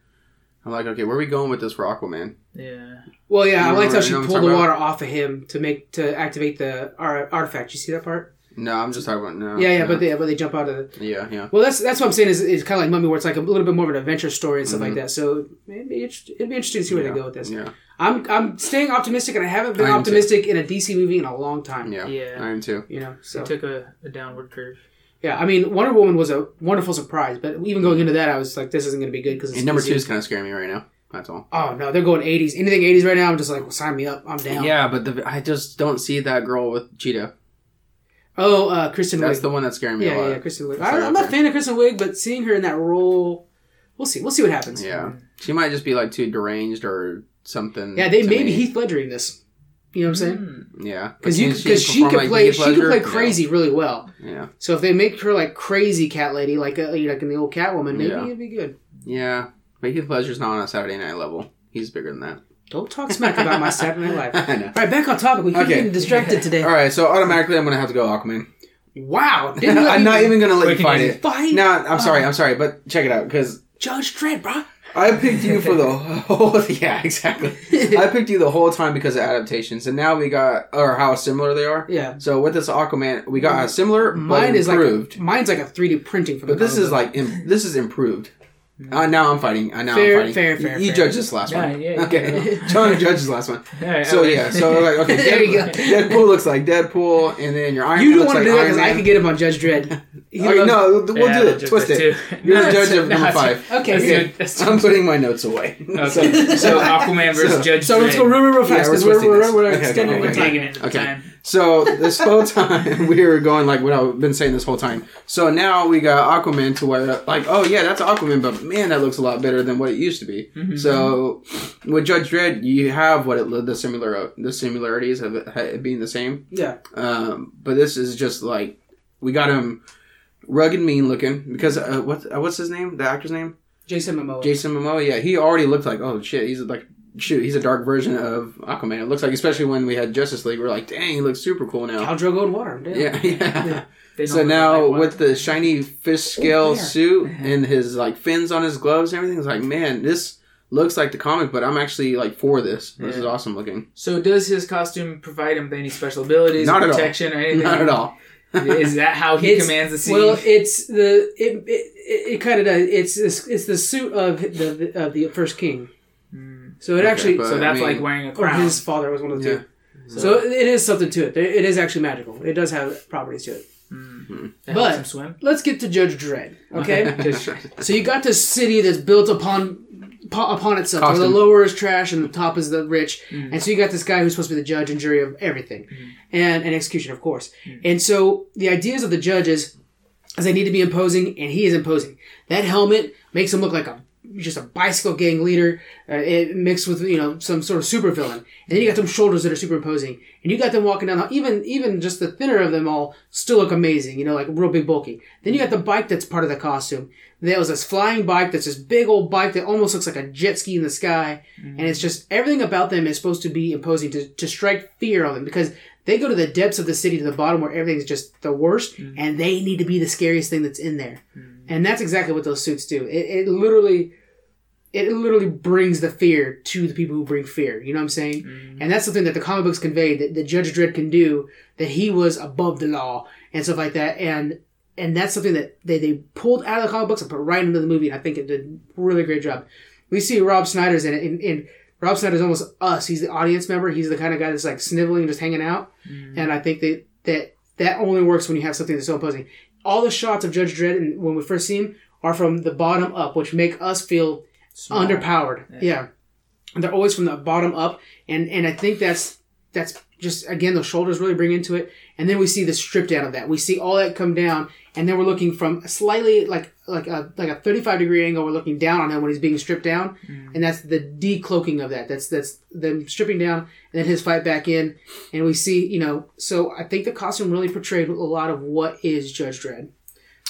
Speaker 3: I'm like, okay, where are we going with this for Aquaman?
Speaker 2: Yeah.
Speaker 1: Well, yeah, I
Speaker 3: You
Speaker 1: liked how she
Speaker 3: you know what I'm
Speaker 1: pulled the
Speaker 3: talking
Speaker 1: water off of him to make to activate the ar- artifact. You see that part?
Speaker 3: No, I'm just talking about no.
Speaker 1: yeah, yeah,
Speaker 3: no.
Speaker 1: but they but they jump out of the.
Speaker 3: yeah, yeah.
Speaker 1: Well, that's that's what I'm saying is, is kind of like Mummy, where it's like a little bit more of an adventure story and stuff like
Speaker 3: Mhm.
Speaker 1: that. So it'd be, inter- it'd be interesting to see where
Speaker 3: yeah.
Speaker 1: they go with this.
Speaker 3: Yeah,
Speaker 1: I'm I'm staying optimistic, and I haven't been
Speaker 3: I am too.
Speaker 1: optimistic in a DC movie in a long time.
Speaker 3: yeah,
Speaker 2: Yeah.
Speaker 3: I am too.
Speaker 1: You know, so
Speaker 2: It took a, a downward curve.
Speaker 1: yeah. I mean, Wonder Woman was a wonderful surprise, but even going into that, I was like, this isn't going to be good because
Speaker 3: number two is kind of scaring me right now. That's all.
Speaker 1: Oh no, they're going 80s. Anything 80s right now, I'm just like, well, sign me up. I'm down.
Speaker 3: Yeah, but the, I just don't see that girl with Cheetah.
Speaker 1: Oh, uh, Kristen
Speaker 3: That's
Speaker 1: Wiig.
Speaker 3: the one that's scaring me
Speaker 1: yeah,
Speaker 3: a lot.
Speaker 1: yeah, Kristen Wiig. I, I'm not a fan of Kristen Wiig, but seeing her in that role, we'll see. We'll see what happens.
Speaker 3: Yeah, she might just be like too deranged or something.
Speaker 1: Yeah, they
Speaker 3: to
Speaker 1: maybe
Speaker 3: me.
Speaker 1: Heath Ledgering this. You know what I'm saying?
Speaker 2: Mm.
Speaker 3: Yeah,
Speaker 1: Because you
Speaker 3: can
Speaker 1: because she
Speaker 3: perform
Speaker 1: could
Speaker 3: like
Speaker 1: play
Speaker 3: Heath
Speaker 1: she could play
Speaker 3: Ledger?
Speaker 1: crazy really well.
Speaker 3: Yeah,
Speaker 1: So if they make her like crazy cat lady, like uh, like in the old Catwoman, maybe
Speaker 3: Yeah.
Speaker 1: it'd be good.
Speaker 3: yeah. But Heath Ledger's not on a Saturday Night level. He's bigger than that.
Speaker 1: Don't talk smack about my Saturday Night Live. *laughs*
Speaker 3: I know.
Speaker 1: All right, back on topic. We keep
Speaker 3: Okay.
Speaker 1: getting distracted today.
Speaker 3: All right, so automatically I'm gonna have to go Aquaman.
Speaker 1: Wow, *laughs* didn't let
Speaker 3: I'm
Speaker 1: me
Speaker 3: not even gonna let
Speaker 2: Wait,
Speaker 3: you
Speaker 2: can
Speaker 3: fight
Speaker 2: you-
Speaker 3: it.
Speaker 1: fight
Speaker 3: No, I'm sorry. Uh, I'm sorry, but check it out because
Speaker 1: Judge Dredd, bro.
Speaker 3: I picked you for the *laughs* whole. Yeah, exactly. I picked you the whole time because of adaptations, and now we got or how similar they are.
Speaker 1: Yeah.
Speaker 3: So with this Aquaman, we got a similar, but
Speaker 1: Mine is
Speaker 3: improved.
Speaker 1: like mine's like a 3D printing from.
Speaker 3: but
Speaker 1: the
Speaker 3: this is like im- this is improved. Uh, now I'm fighting. Uh, now
Speaker 1: Fair,
Speaker 3: I'm fighting.
Speaker 1: fair, fair,
Speaker 3: You
Speaker 1: fair.
Speaker 3: judge this last
Speaker 2: Yeah,
Speaker 3: one.
Speaker 2: yeah,
Speaker 3: okay.
Speaker 2: yeah. *laughs*
Speaker 3: John judges last one.
Speaker 2: Alright,
Speaker 3: So
Speaker 2: okay.
Speaker 3: yeah. So like okay. *laughs*
Speaker 1: There you go.
Speaker 3: Deadpool looks like Deadpool, and then your Iron
Speaker 1: You
Speaker 3: Man
Speaker 1: don't
Speaker 3: looks
Speaker 1: want
Speaker 3: like
Speaker 1: to do that
Speaker 3: Iron
Speaker 1: because I
Speaker 3: Man.
Speaker 1: could get him on Judge Dredd. *laughs* He
Speaker 3: Okay,
Speaker 1: loves-
Speaker 3: no, we'll
Speaker 2: Yeah,
Speaker 3: do it.
Speaker 2: that's
Speaker 3: Twist it.
Speaker 2: too.
Speaker 3: You're the judge of
Speaker 2: no,
Speaker 3: number five.
Speaker 1: Okay,
Speaker 2: That's
Speaker 1: good.
Speaker 2: good. That's
Speaker 3: I'm putting my notes away.
Speaker 2: Okay, so Aquaman versus
Speaker 3: So-
Speaker 2: Judge
Speaker 1: So let's go real, real, real fast
Speaker 3: Yeah, we're
Speaker 1: because we're,
Speaker 3: twisting
Speaker 1: we're,
Speaker 3: this.
Speaker 1: we're
Speaker 3: Okay,
Speaker 1: extending
Speaker 3: okay,
Speaker 1: the
Speaker 2: We're
Speaker 3: okay.
Speaker 1: time.
Speaker 2: taking it into
Speaker 3: Okay.
Speaker 2: time.
Speaker 3: So this whole *laughs* time we were going like what I've been saying this whole time. So now we got Aquaman to where like oh yeah that's Aquaman, but man that looks a lot better than what it used to be.
Speaker 2: Mhm.
Speaker 3: So with Judge Dredd, you have what it the similar the similarities of it, it being the same.
Speaker 1: Yeah.
Speaker 3: Um, but this is just like we got him rugged, mean looking because uh, what uh, what's his name? The actor's name?
Speaker 1: Jason Momoa.
Speaker 3: Jason Momoa. Yeah, he already looked like oh shit. He's like shoot. He's a dark version of Aquaman. It looks like especially when we had Justice League, we're like dang, he looks super cool now.
Speaker 1: Khal Drogo in water. Damn. *laughs*
Speaker 3: Yeah, yeah.
Speaker 2: They
Speaker 3: So now
Speaker 2: like
Speaker 3: with the shiny fish oh, scale
Speaker 1: there.
Speaker 3: suit and his like fins on his gloves and everything, it's like man, this looks like the comic, but I'm actually like for this. This is awesome looking.
Speaker 2: So does his costume provide him with any special abilities,
Speaker 3: Not
Speaker 2: or
Speaker 3: at all.
Speaker 2: protection, or anything?
Speaker 3: Not at all. *laughs*
Speaker 2: Is that how he
Speaker 1: It's-
Speaker 2: commands the scene?
Speaker 1: Well, it's the it it, it, it kind of does. It's this, it's the suit of the of the first king. So it
Speaker 3: Okay,
Speaker 1: actually
Speaker 2: so that's
Speaker 3: I mean-
Speaker 2: like wearing a
Speaker 1: or
Speaker 2: crown.
Speaker 1: his father was one of the
Speaker 3: Yeah.
Speaker 1: two. So it is something to it. It is actually magical. It does have properties to it.
Speaker 2: Mm. That
Speaker 1: But-
Speaker 2: swim.
Speaker 1: Let's get to Judge Dredd. Okay. *laughs*
Speaker 2: Just-
Speaker 1: so you got this city that's built upon po- upon itself. Where the lower is trash and the top is the rich.
Speaker 2: Mm.
Speaker 1: And so you got this guy who's supposed to be the judge and jury of everything,
Speaker 2: Mm.
Speaker 1: and an execution, of course. And so the ideas of the judges is they need to be imposing, and he is imposing. That helmet makes him look like a just a bicycle gang leader, uh, it mixed with you know some sort of supervillain. And then you got some shoulders that are superimposing, and you got them walking down. the- Even even just the thinner of them all still look amazing. You know, like real big bulky. Then you got the bike that's part of the costume. There was this flying bike that's this big old bike that almost looks like a jet ski in the sky, mm-hmm. and it's just everything about them is supposed to be imposing to to strike fear on them because. They go to the depths of the city to the bottom where everything's just the worst, mm-hmm. and they need to be the scariest thing that's in there. Mm-hmm. And that's exactly what those suits do. It, it literally, it literally brings the fear to the people who bring fear. You know what I'm saying? Mm-hmm. And that's something that the comic books convey that, that Judge Dredd can do. That he was above the law and stuff like that. And and that's something that they, they pulled out of the comic books and put right into the movie. And I think it did a really great job. We see Rob Schneider's in it, and, and Rob Schneider's almost us. He's the audience member. He's the kind of guy that's like sniveling and just hanging out. Mm-hmm. And I think that that that only works when you have something that's so imposing. All the shots of Judge Dredd and when we first see him are from the bottom up, which make us feel
Speaker 2: Small.
Speaker 1: underpowered. Yeah. And they're always from the bottom up, and and I think that's that's just again the shoulders really bring into it, and then we see the strip down of that. We see all that come down, and then we're looking from slightly like like a like a thirty five degree angle. We're looking down on him when he's being stripped down, mm. and that's the decloaking of that. That's that's them stripping down, and then his fight back in, and we see you know. So I think the costume really portrayed a lot of what is Judge Dredd.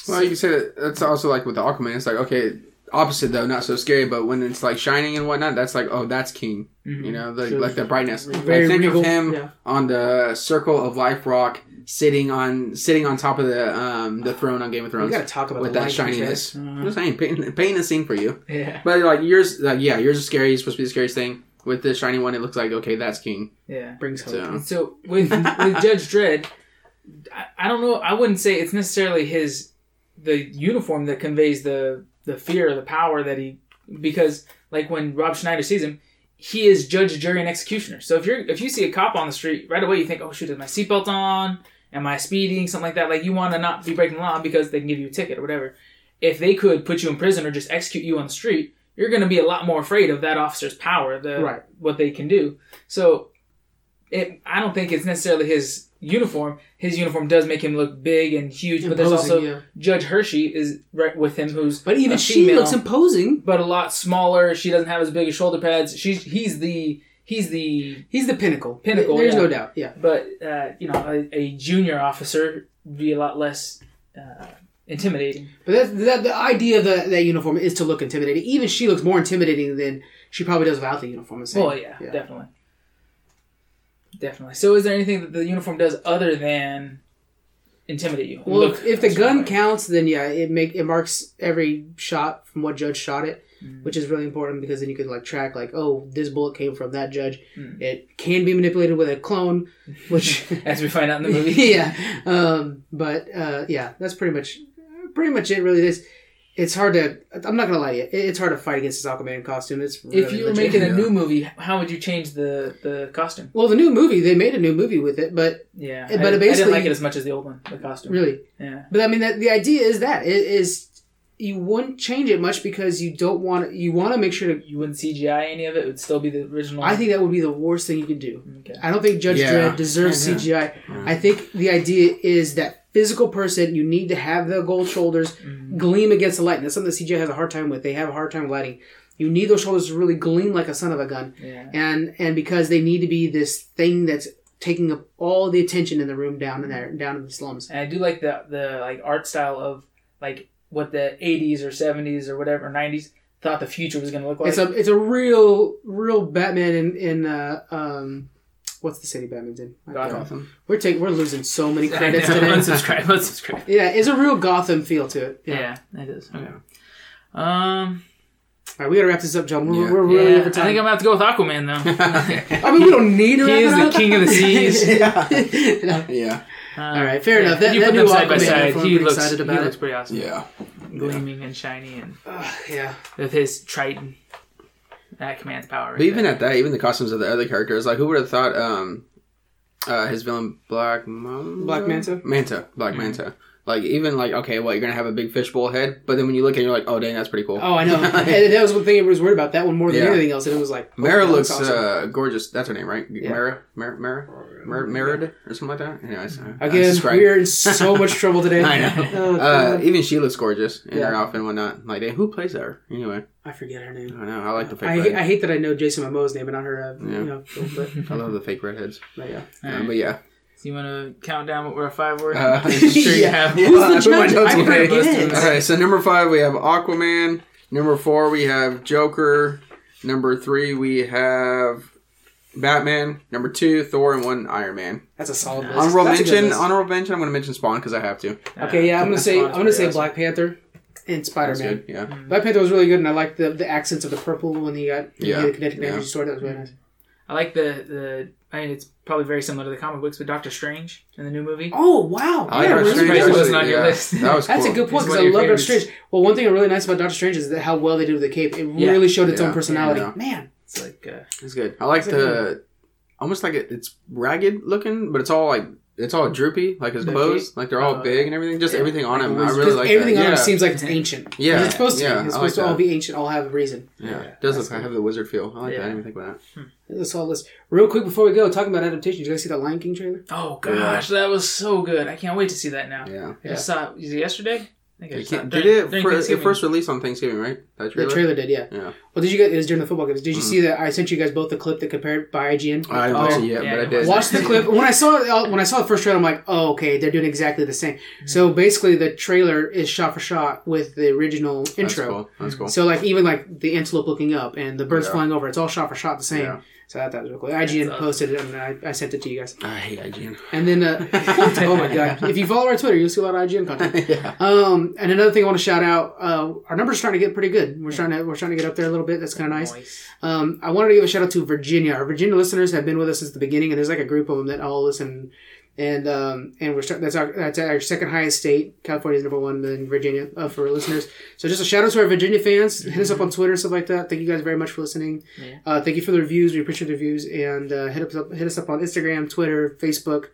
Speaker 3: Well, you can say that that's also like with the Aquaman. It's like okay, opposite though, not so scary. But when it's like shining and whatnot, that's like oh, that's King. You know, the,
Speaker 1: Sure,
Speaker 3: like the brightness.
Speaker 1: Very
Speaker 3: like, think
Speaker 1: regal,
Speaker 3: of him
Speaker 1: yeah.
Speaker 3: on the Circle of Life rock, sitting on sitting on top of the um the throne on Game of
Speaker 1: We
Speaker 3: Thrones
Speaker 1: got to talk about
Speaker 3: with
Speaker 1: the
Speaker 3: that
Speaker 1: light
Speaker 3: shininess.
Speaker 2: Uh-huh.
Speaker 3: I'm just saying, painting, painting a scene for you.
Speaker 2: Yeah.
Speaker 3: But like yours, like yeah, yours is scary. It's supposed to be the scariest thing. With the shiny one, it looks like okay, that's King.
Speaker 2: Yeah.
Speaker 1: Brings hope.
Speaker 3: So
Speaker 2: so with with Judge Dredd, I, I don't know. I wouldn't say it's necessarily his the uniform that conveys the the fear, the power that he because like when Rob Schneider sees him, he is judge, jury, and executioner. So if you're if you see a cop on the street right away, you think, oh shoot, is my seatbelt on? Am I speeding? Something like that. Like you want to not be breaking the law because they can give you a ticket or whatever. If they could put you in prison or just execute you on the street, you're going to be a lot more afraid of that officer's power, the
Speaker 1: Right.
Speaker 2: what they can do. So it I don't think it's necessarily his uniform. His uniform does make him look big and huge, but there's also
Speaker 1: yeah.
Speaker 2: Judge Hershey is right with him, who's
Speaker 1: But even she
Speaker 2: female,
Speaker 1: looks imposing.
Speaker 2: but a lot smaller. She doesn't have as big as shoulder pads. She's he's the he's the
Speaker 1: He's the pinnacle.
Speaker 2: Pinnacle,
Speaker 1: There's
Speaker 2: yeah.
Speaker 1: no doubt. Yeah.
Speaker 2: but uh, you know a, a junior officer would be a lot less uh, intimidating.
Speaker 1: But that, that, the idea of the, that uniform is to look intimidating. Even she looks more intimidating than she probably does without the uniform.
Speaker 2: Well, yeah, definitely, definitely. So, is there anything that the uniform does other than intimidate you?
Speaker 1: Well,
Speaker 2: Look
Speaker 1: if, the gun
Speaker 2: way?
Speaker 1: counts, then yeah, it make it marks every shot from what judge shot it,
Speaker 2: Mm.
Speaker 1: which is really important because then you can like track like, oh, this bullet came from that judge.
Speaker 2: Mm.
Speaker 1: It can be manipulated with a clone, which *laughs*
Speaker 2: as we find out in the movie. *laughs*
Speaker 1: yeah. Um, but uh, yeah, that's pretty much pretty much it. Really, this it's hard to. I'm not gonna lie to you. It's hard to fight against this Aquaman costume. It's
Speaker 2: If you were making a new movie, how would you change the the costume?
Speaker 1: well, the new movie they made a new movie with it, but
Speaker 2: Yeah,
Speaker 1: But
Speaker 2: I, I didn't
Speaker 1: basically-
Speaker 2: like it as much as the old one, the costume.
Speaker 1: really,
Speaker 2: Yeah,
Speaker 1: but I mean, that, the idea is that it is you wouldn't change it much because you don't want you want to make sure to.
Speaker 2: you wouldn't CGI any of it. It would still be the original.
Speaker 1: I think that would be the worst thing you could do.
Speaker 2: Okay.
Speaker 1: I don't think Judge
Speaker 3: Yeah.
Speaker 1: Dredd deserves
Speaker 3: Yeah.
Speaker 1: CGI.
Speaker 3: Yeah.
Speaker 1: I think the idea is that physical person, you need to have the gold shoulders
Speaker 2: Mhm.
Speaker 1: gleam against the light. And that's something that CGI has a hard time with. They have a hard time with lighting. You need those shoulders to really gleam like a son of a gun.
Speaker 2: Yeah.
Speaker 1: And and because they need to be this thing that's taking up all the attention in the room down in there, down in the slums.
Speaker 2: And I do like the the like art style of like what the 80s or 70s or whatever 90s thought the future was going to look like.
Speaker 1: It's a it's a real real Batman in in uh, um what's the city Batman's in?
Speaker 2: Gotham.
Speaker 3: Gotham.
Speaker 1: We're taking we're losing so many *laughs* credits
Speaker 2: know.
Speaker 1: today.
Speaker 2: Unsubscribe. Unsubscribe.
Speaker 1: Yeah, it's a real Gotham feel to it.
Speaker 2: Yeah, it is. Okay. Um.
Speaker 1: All right, we gotta wrap this up, John. We're,
Speaker 3: Yeah.
Speaker 1: we're really
Speaker 2: yeah,
Speaker 1: over
Speaker 2: I think I'm gonna have to go with Aquaman though. *laughs*
Speaker 1: I mean, we don't need to *laughs*
Speaker 2: He is the king of the seas.
Speaker 3: yeah. Yeah.
Speaker 2: Uh,
Speaker 1: All right, fair enough. That-
Speaker 2: you
Speaker 1: that
Speaker 2: put them
Speaker 1: new
Speaker 2: side by side. He looks.
Speaker 1: excited about
Speaker 2: he
Speaker 1: it.
Speaker 2: looks pretty awesome.
Speaker 3: Yeah.
Speaker 2: Gleaming and shiny, and
Speaker 1: Ugh, yeah.
Speaker 2: with his Triton that command's power.
Speaker 3: But even at that, even the costumes of the other characters, like who would have thought um uh his villain Black Manta?
Speaker 1: Black Manta?
Speaker 3: Manta. Black
Speaker 2: Mhm.
Speaker 3: Manta. Like even like okay, what you're gonna have a big fishbowl head, but then when you look at it, you're like, oh dang, that's pretty cool.
Speaker 1: Oh, I know. *laughs* and that was one thing everybody was worried about. That one more than
Speaker 3: Yeah.
Speaker 1: anything else. And it was like, oh,
Speaker 3: Mara
Speaker 1: that
Speaker 3: looks
Speaker 1: awesome.
Speaker 3: uh, gorgeous. That's her name, right?
Speaker 1: Yeah.
Speaker 3: Mara, Mara, Mara, Mara, Merida or something like that. Anyways,
Speaker 1: Again, we're in so much trouble today. *laughs*
Speaker 3: I know. *laughs*
Speaker 1: Oh,
Speaker 3: Uh, even she looks gorgeous in her
Speaker 1: Yeah.
Speaker 3: outfit and whatnot. Like, dang, who plays her? Anyway,
Speaker 1: I forget her name.
Speaker 3: I know. I like the fake.
Speaker 1: I,
Speaker 3: red.
Speaker 1: I hate that I know Jason Momoa's name and not her. Uh,
Speaker 3: Yeah.
Speaker 1: You know, but, *laughs*
Speaker 3: I love the fake redheads.
Speaker 1: but yeah.
Speaker 2: All
Speaker 3: Um, but yeah,
Speaker 2: So you want to count down what we're five were?
Speaker 3: Uh,
Speaker 2: I'm sure you have.
Speaker 3: Yeah,
Speaker 1: Who's the
Speaker 3: I put my
Speaker 1: judge?
Speaker 3: notes
Speaker 1: I
Speaker 3: away. All right, so number five we have Aquaman. Number four we have Joker. Number three we have Batman. Number two Thor, and one Iron Man.
Speaker 1: That's a solid list.
Speaker 3: Honorable
Speaker 1: That's a good
Speaker 3: mention.
Speaker 1: list.
Speaker 3: Honorable mention. I'm going to mention Spawn because I have to.
Speaker 1: Okay, yeah, I'm gonna say I'm gonna say
Speaker 2: awesome.
Speaker 1: Black Panther and Spider
Speaker 3: That's
Speaker 1: Man.
Speaker 3: good. Yeah. Mm.
Speaker 1: Black Panther was really good, and I liked the the accents of the purple when he got
Speaker 3: Yeah,
Speaker 1: yeah, the kinetic
Speaker 3: yeah.
Speaker 1: energy sword. That was really nice.
Speaker 2: I like the the. I mean, it's probably very similar to the comic books, but Doctor Strange in the new movie.
Speaker 1: Oh wow!
Speaker 3: I like
Speaker 1: Yeah,
Speaker 3: Doctor
Speaker 1: really
Speaker 3: Strange,
Speaker 2: surprised it wasn't on your
Speaker 3: yeah.
Speaker 2: list.
Speaker 3: That was
Speaker 1: That's
Speaker 3: cool.
Speaker 1: a good point
Speaker 2: It's
Speaker 1: because
Speaker 2: one
Speaker 1: I
Speaker 2: of your
Speaker 1: love Doctor
Speaker 2: favorites.
Speaker 1: Strange. Well, one thing really nice about Doctor Strange is that how well they did with the cape. It
Speaker 2: Yeah.
Speaker 1: really showed its
Speaker 3: Yeah.
Speaker 1: own personality.
Speaker 3: Yeah.
Speaker 1: Man,
Speaker 2: It's like uh,
Speaker 3: It's good. I like
Speaker 1: It's a
Speaker 3: the almost like it, it's ragged looking, but it's all like it's all droopy, like his
Speaker 1: The
Speaker 3: clothes, like they're all
Speaker 2: Oh,
Speaker 3: big and everything. Just
Speaker 2: yeah.
Speaker 3: everything on him. I really like
Speaker 1: everything
Speaker 3: that.
Speaker 1: on
Speaker 3: yeah.
Speaker 1: it seems like it's ancient.
Speaker 3: Yeah,
Speaker 1: it's supposed to
Speaker 3: yeah,
Speaker 1: be. It's
Speaker 3: I
Speaker 1: supposed
Speaker 3: like
Speaker 1: to all be ancient. All have a reason.
Speaker 3: yeah,
Speaker 2: Yeah,
Speaker 3: it does
Speaker 1: that's
Speaker 3: look. I have the wizard feel. I like that. I didn't even think about that.
Speaker 1: That's all this. Real quick before we go, talking about adaptations. Did you guys see that Lion King trailer?
Speaker 2: Oh gosh, that was so good. I can't wait to see that now.
Speaker 3: Yeah.
Speaker 2: I just saw. It yesterday? I think
Speaker 3: They
Speaker 2: just saw
Speaker 3: can't-
Speaker 2: it
Speaker 3: did it for, it first released on Thanksgiving, right? That
Speaker 1: The
Speaker 3: trailer.
Speaker 1: trailer did, yeah.
Speaker 3: Yeah.
Speaker 1: Well, did you get? It was during the football games. Did you
Speaker 3: Mhm.
Speaker 1: see that? I sent you guys both the clip that compared by IGN.
Speaker 3: I didn't
Speaker 2: Oh,
Speaker 3: watch it yet,
Speaker 2: yeah,
Speaker 3: but I did.
Speaker 1: Watch the clip. *laughs* When I saw it, when I saw the first trailer, I'm like, oh, okay, they're doing exactly the same. So basically, the trailer is shot for shot with the original
Speaker 3: That's
Speaker 1: intro.
Speaker 3: cool. That's cool.
Speaker 1: So like even like the antelope looking up and the birds
Speaker 3: Yeah.
Speaker 1: flying over, it's all shot for shot the same.
Speaker 3: Yeah.
Speaker 1: So I thought that was real cool. IGN
Speaker 2: That's
Speaker 1: posted it and I, I sent it to you guys.
Speaker 3: I hate IGN.
Speaker 1: And then uh, *laughs* oh my god, if you follow our Twitter, you'll see a lot of IGN content. *laughs*
Speaker 3: yeah.
Speaker 1: Um, and another thing I want to shout out, uh, our numbers are starting to get pretty good. We're trying to we're starting to get up there a little bit. That's kind of nice.
Speaker 2: Nice.
Speaker 1: Um, I wanted to give a shout out to Virginia. Our Virginia listeners have been with us since the beginning, and there's like a group of them that all listen. And um, and we're start, that's our that's our second highest state. California is number one, then Virginia uh, for listeners. So just a shout out to our Virginia fans. Hit us up on Twitter and stuff like that. Thank you guys very much for listening.
Speaker 2: Yeah.
Speaker 1: Uh, thank you for the reviews. We appreciate the reviews. And uh, hit us up hit us up on Instagram, Twitter, Facebook,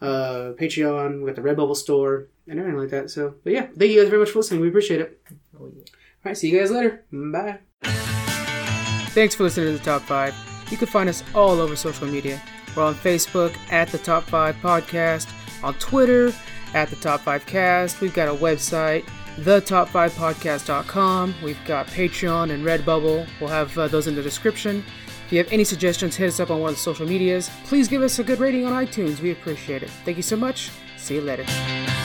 Speaker 1: uh, Patreon. We got the Redbubble store and everything like that. So, but yeah, thank you guys very much for listening. We appreciate it.
Speaker 2: Oh, yeah.
Speaker 1: All right, see you guys later. Bye. Thanks for listening to the Top 5. You can find us all over social media. We're on Facebook at the Top 5 Podcast, on Twitter at the Top 5 Cast. We've got a website, thetop5podcast.com. We've got Patreon and Redbubble. We'll have uh, those in the description. If you have any suggestions, hit us up on one of the social medias. Please give us a good rating on iTunes. We appreciate it. Thank you so much. See you later.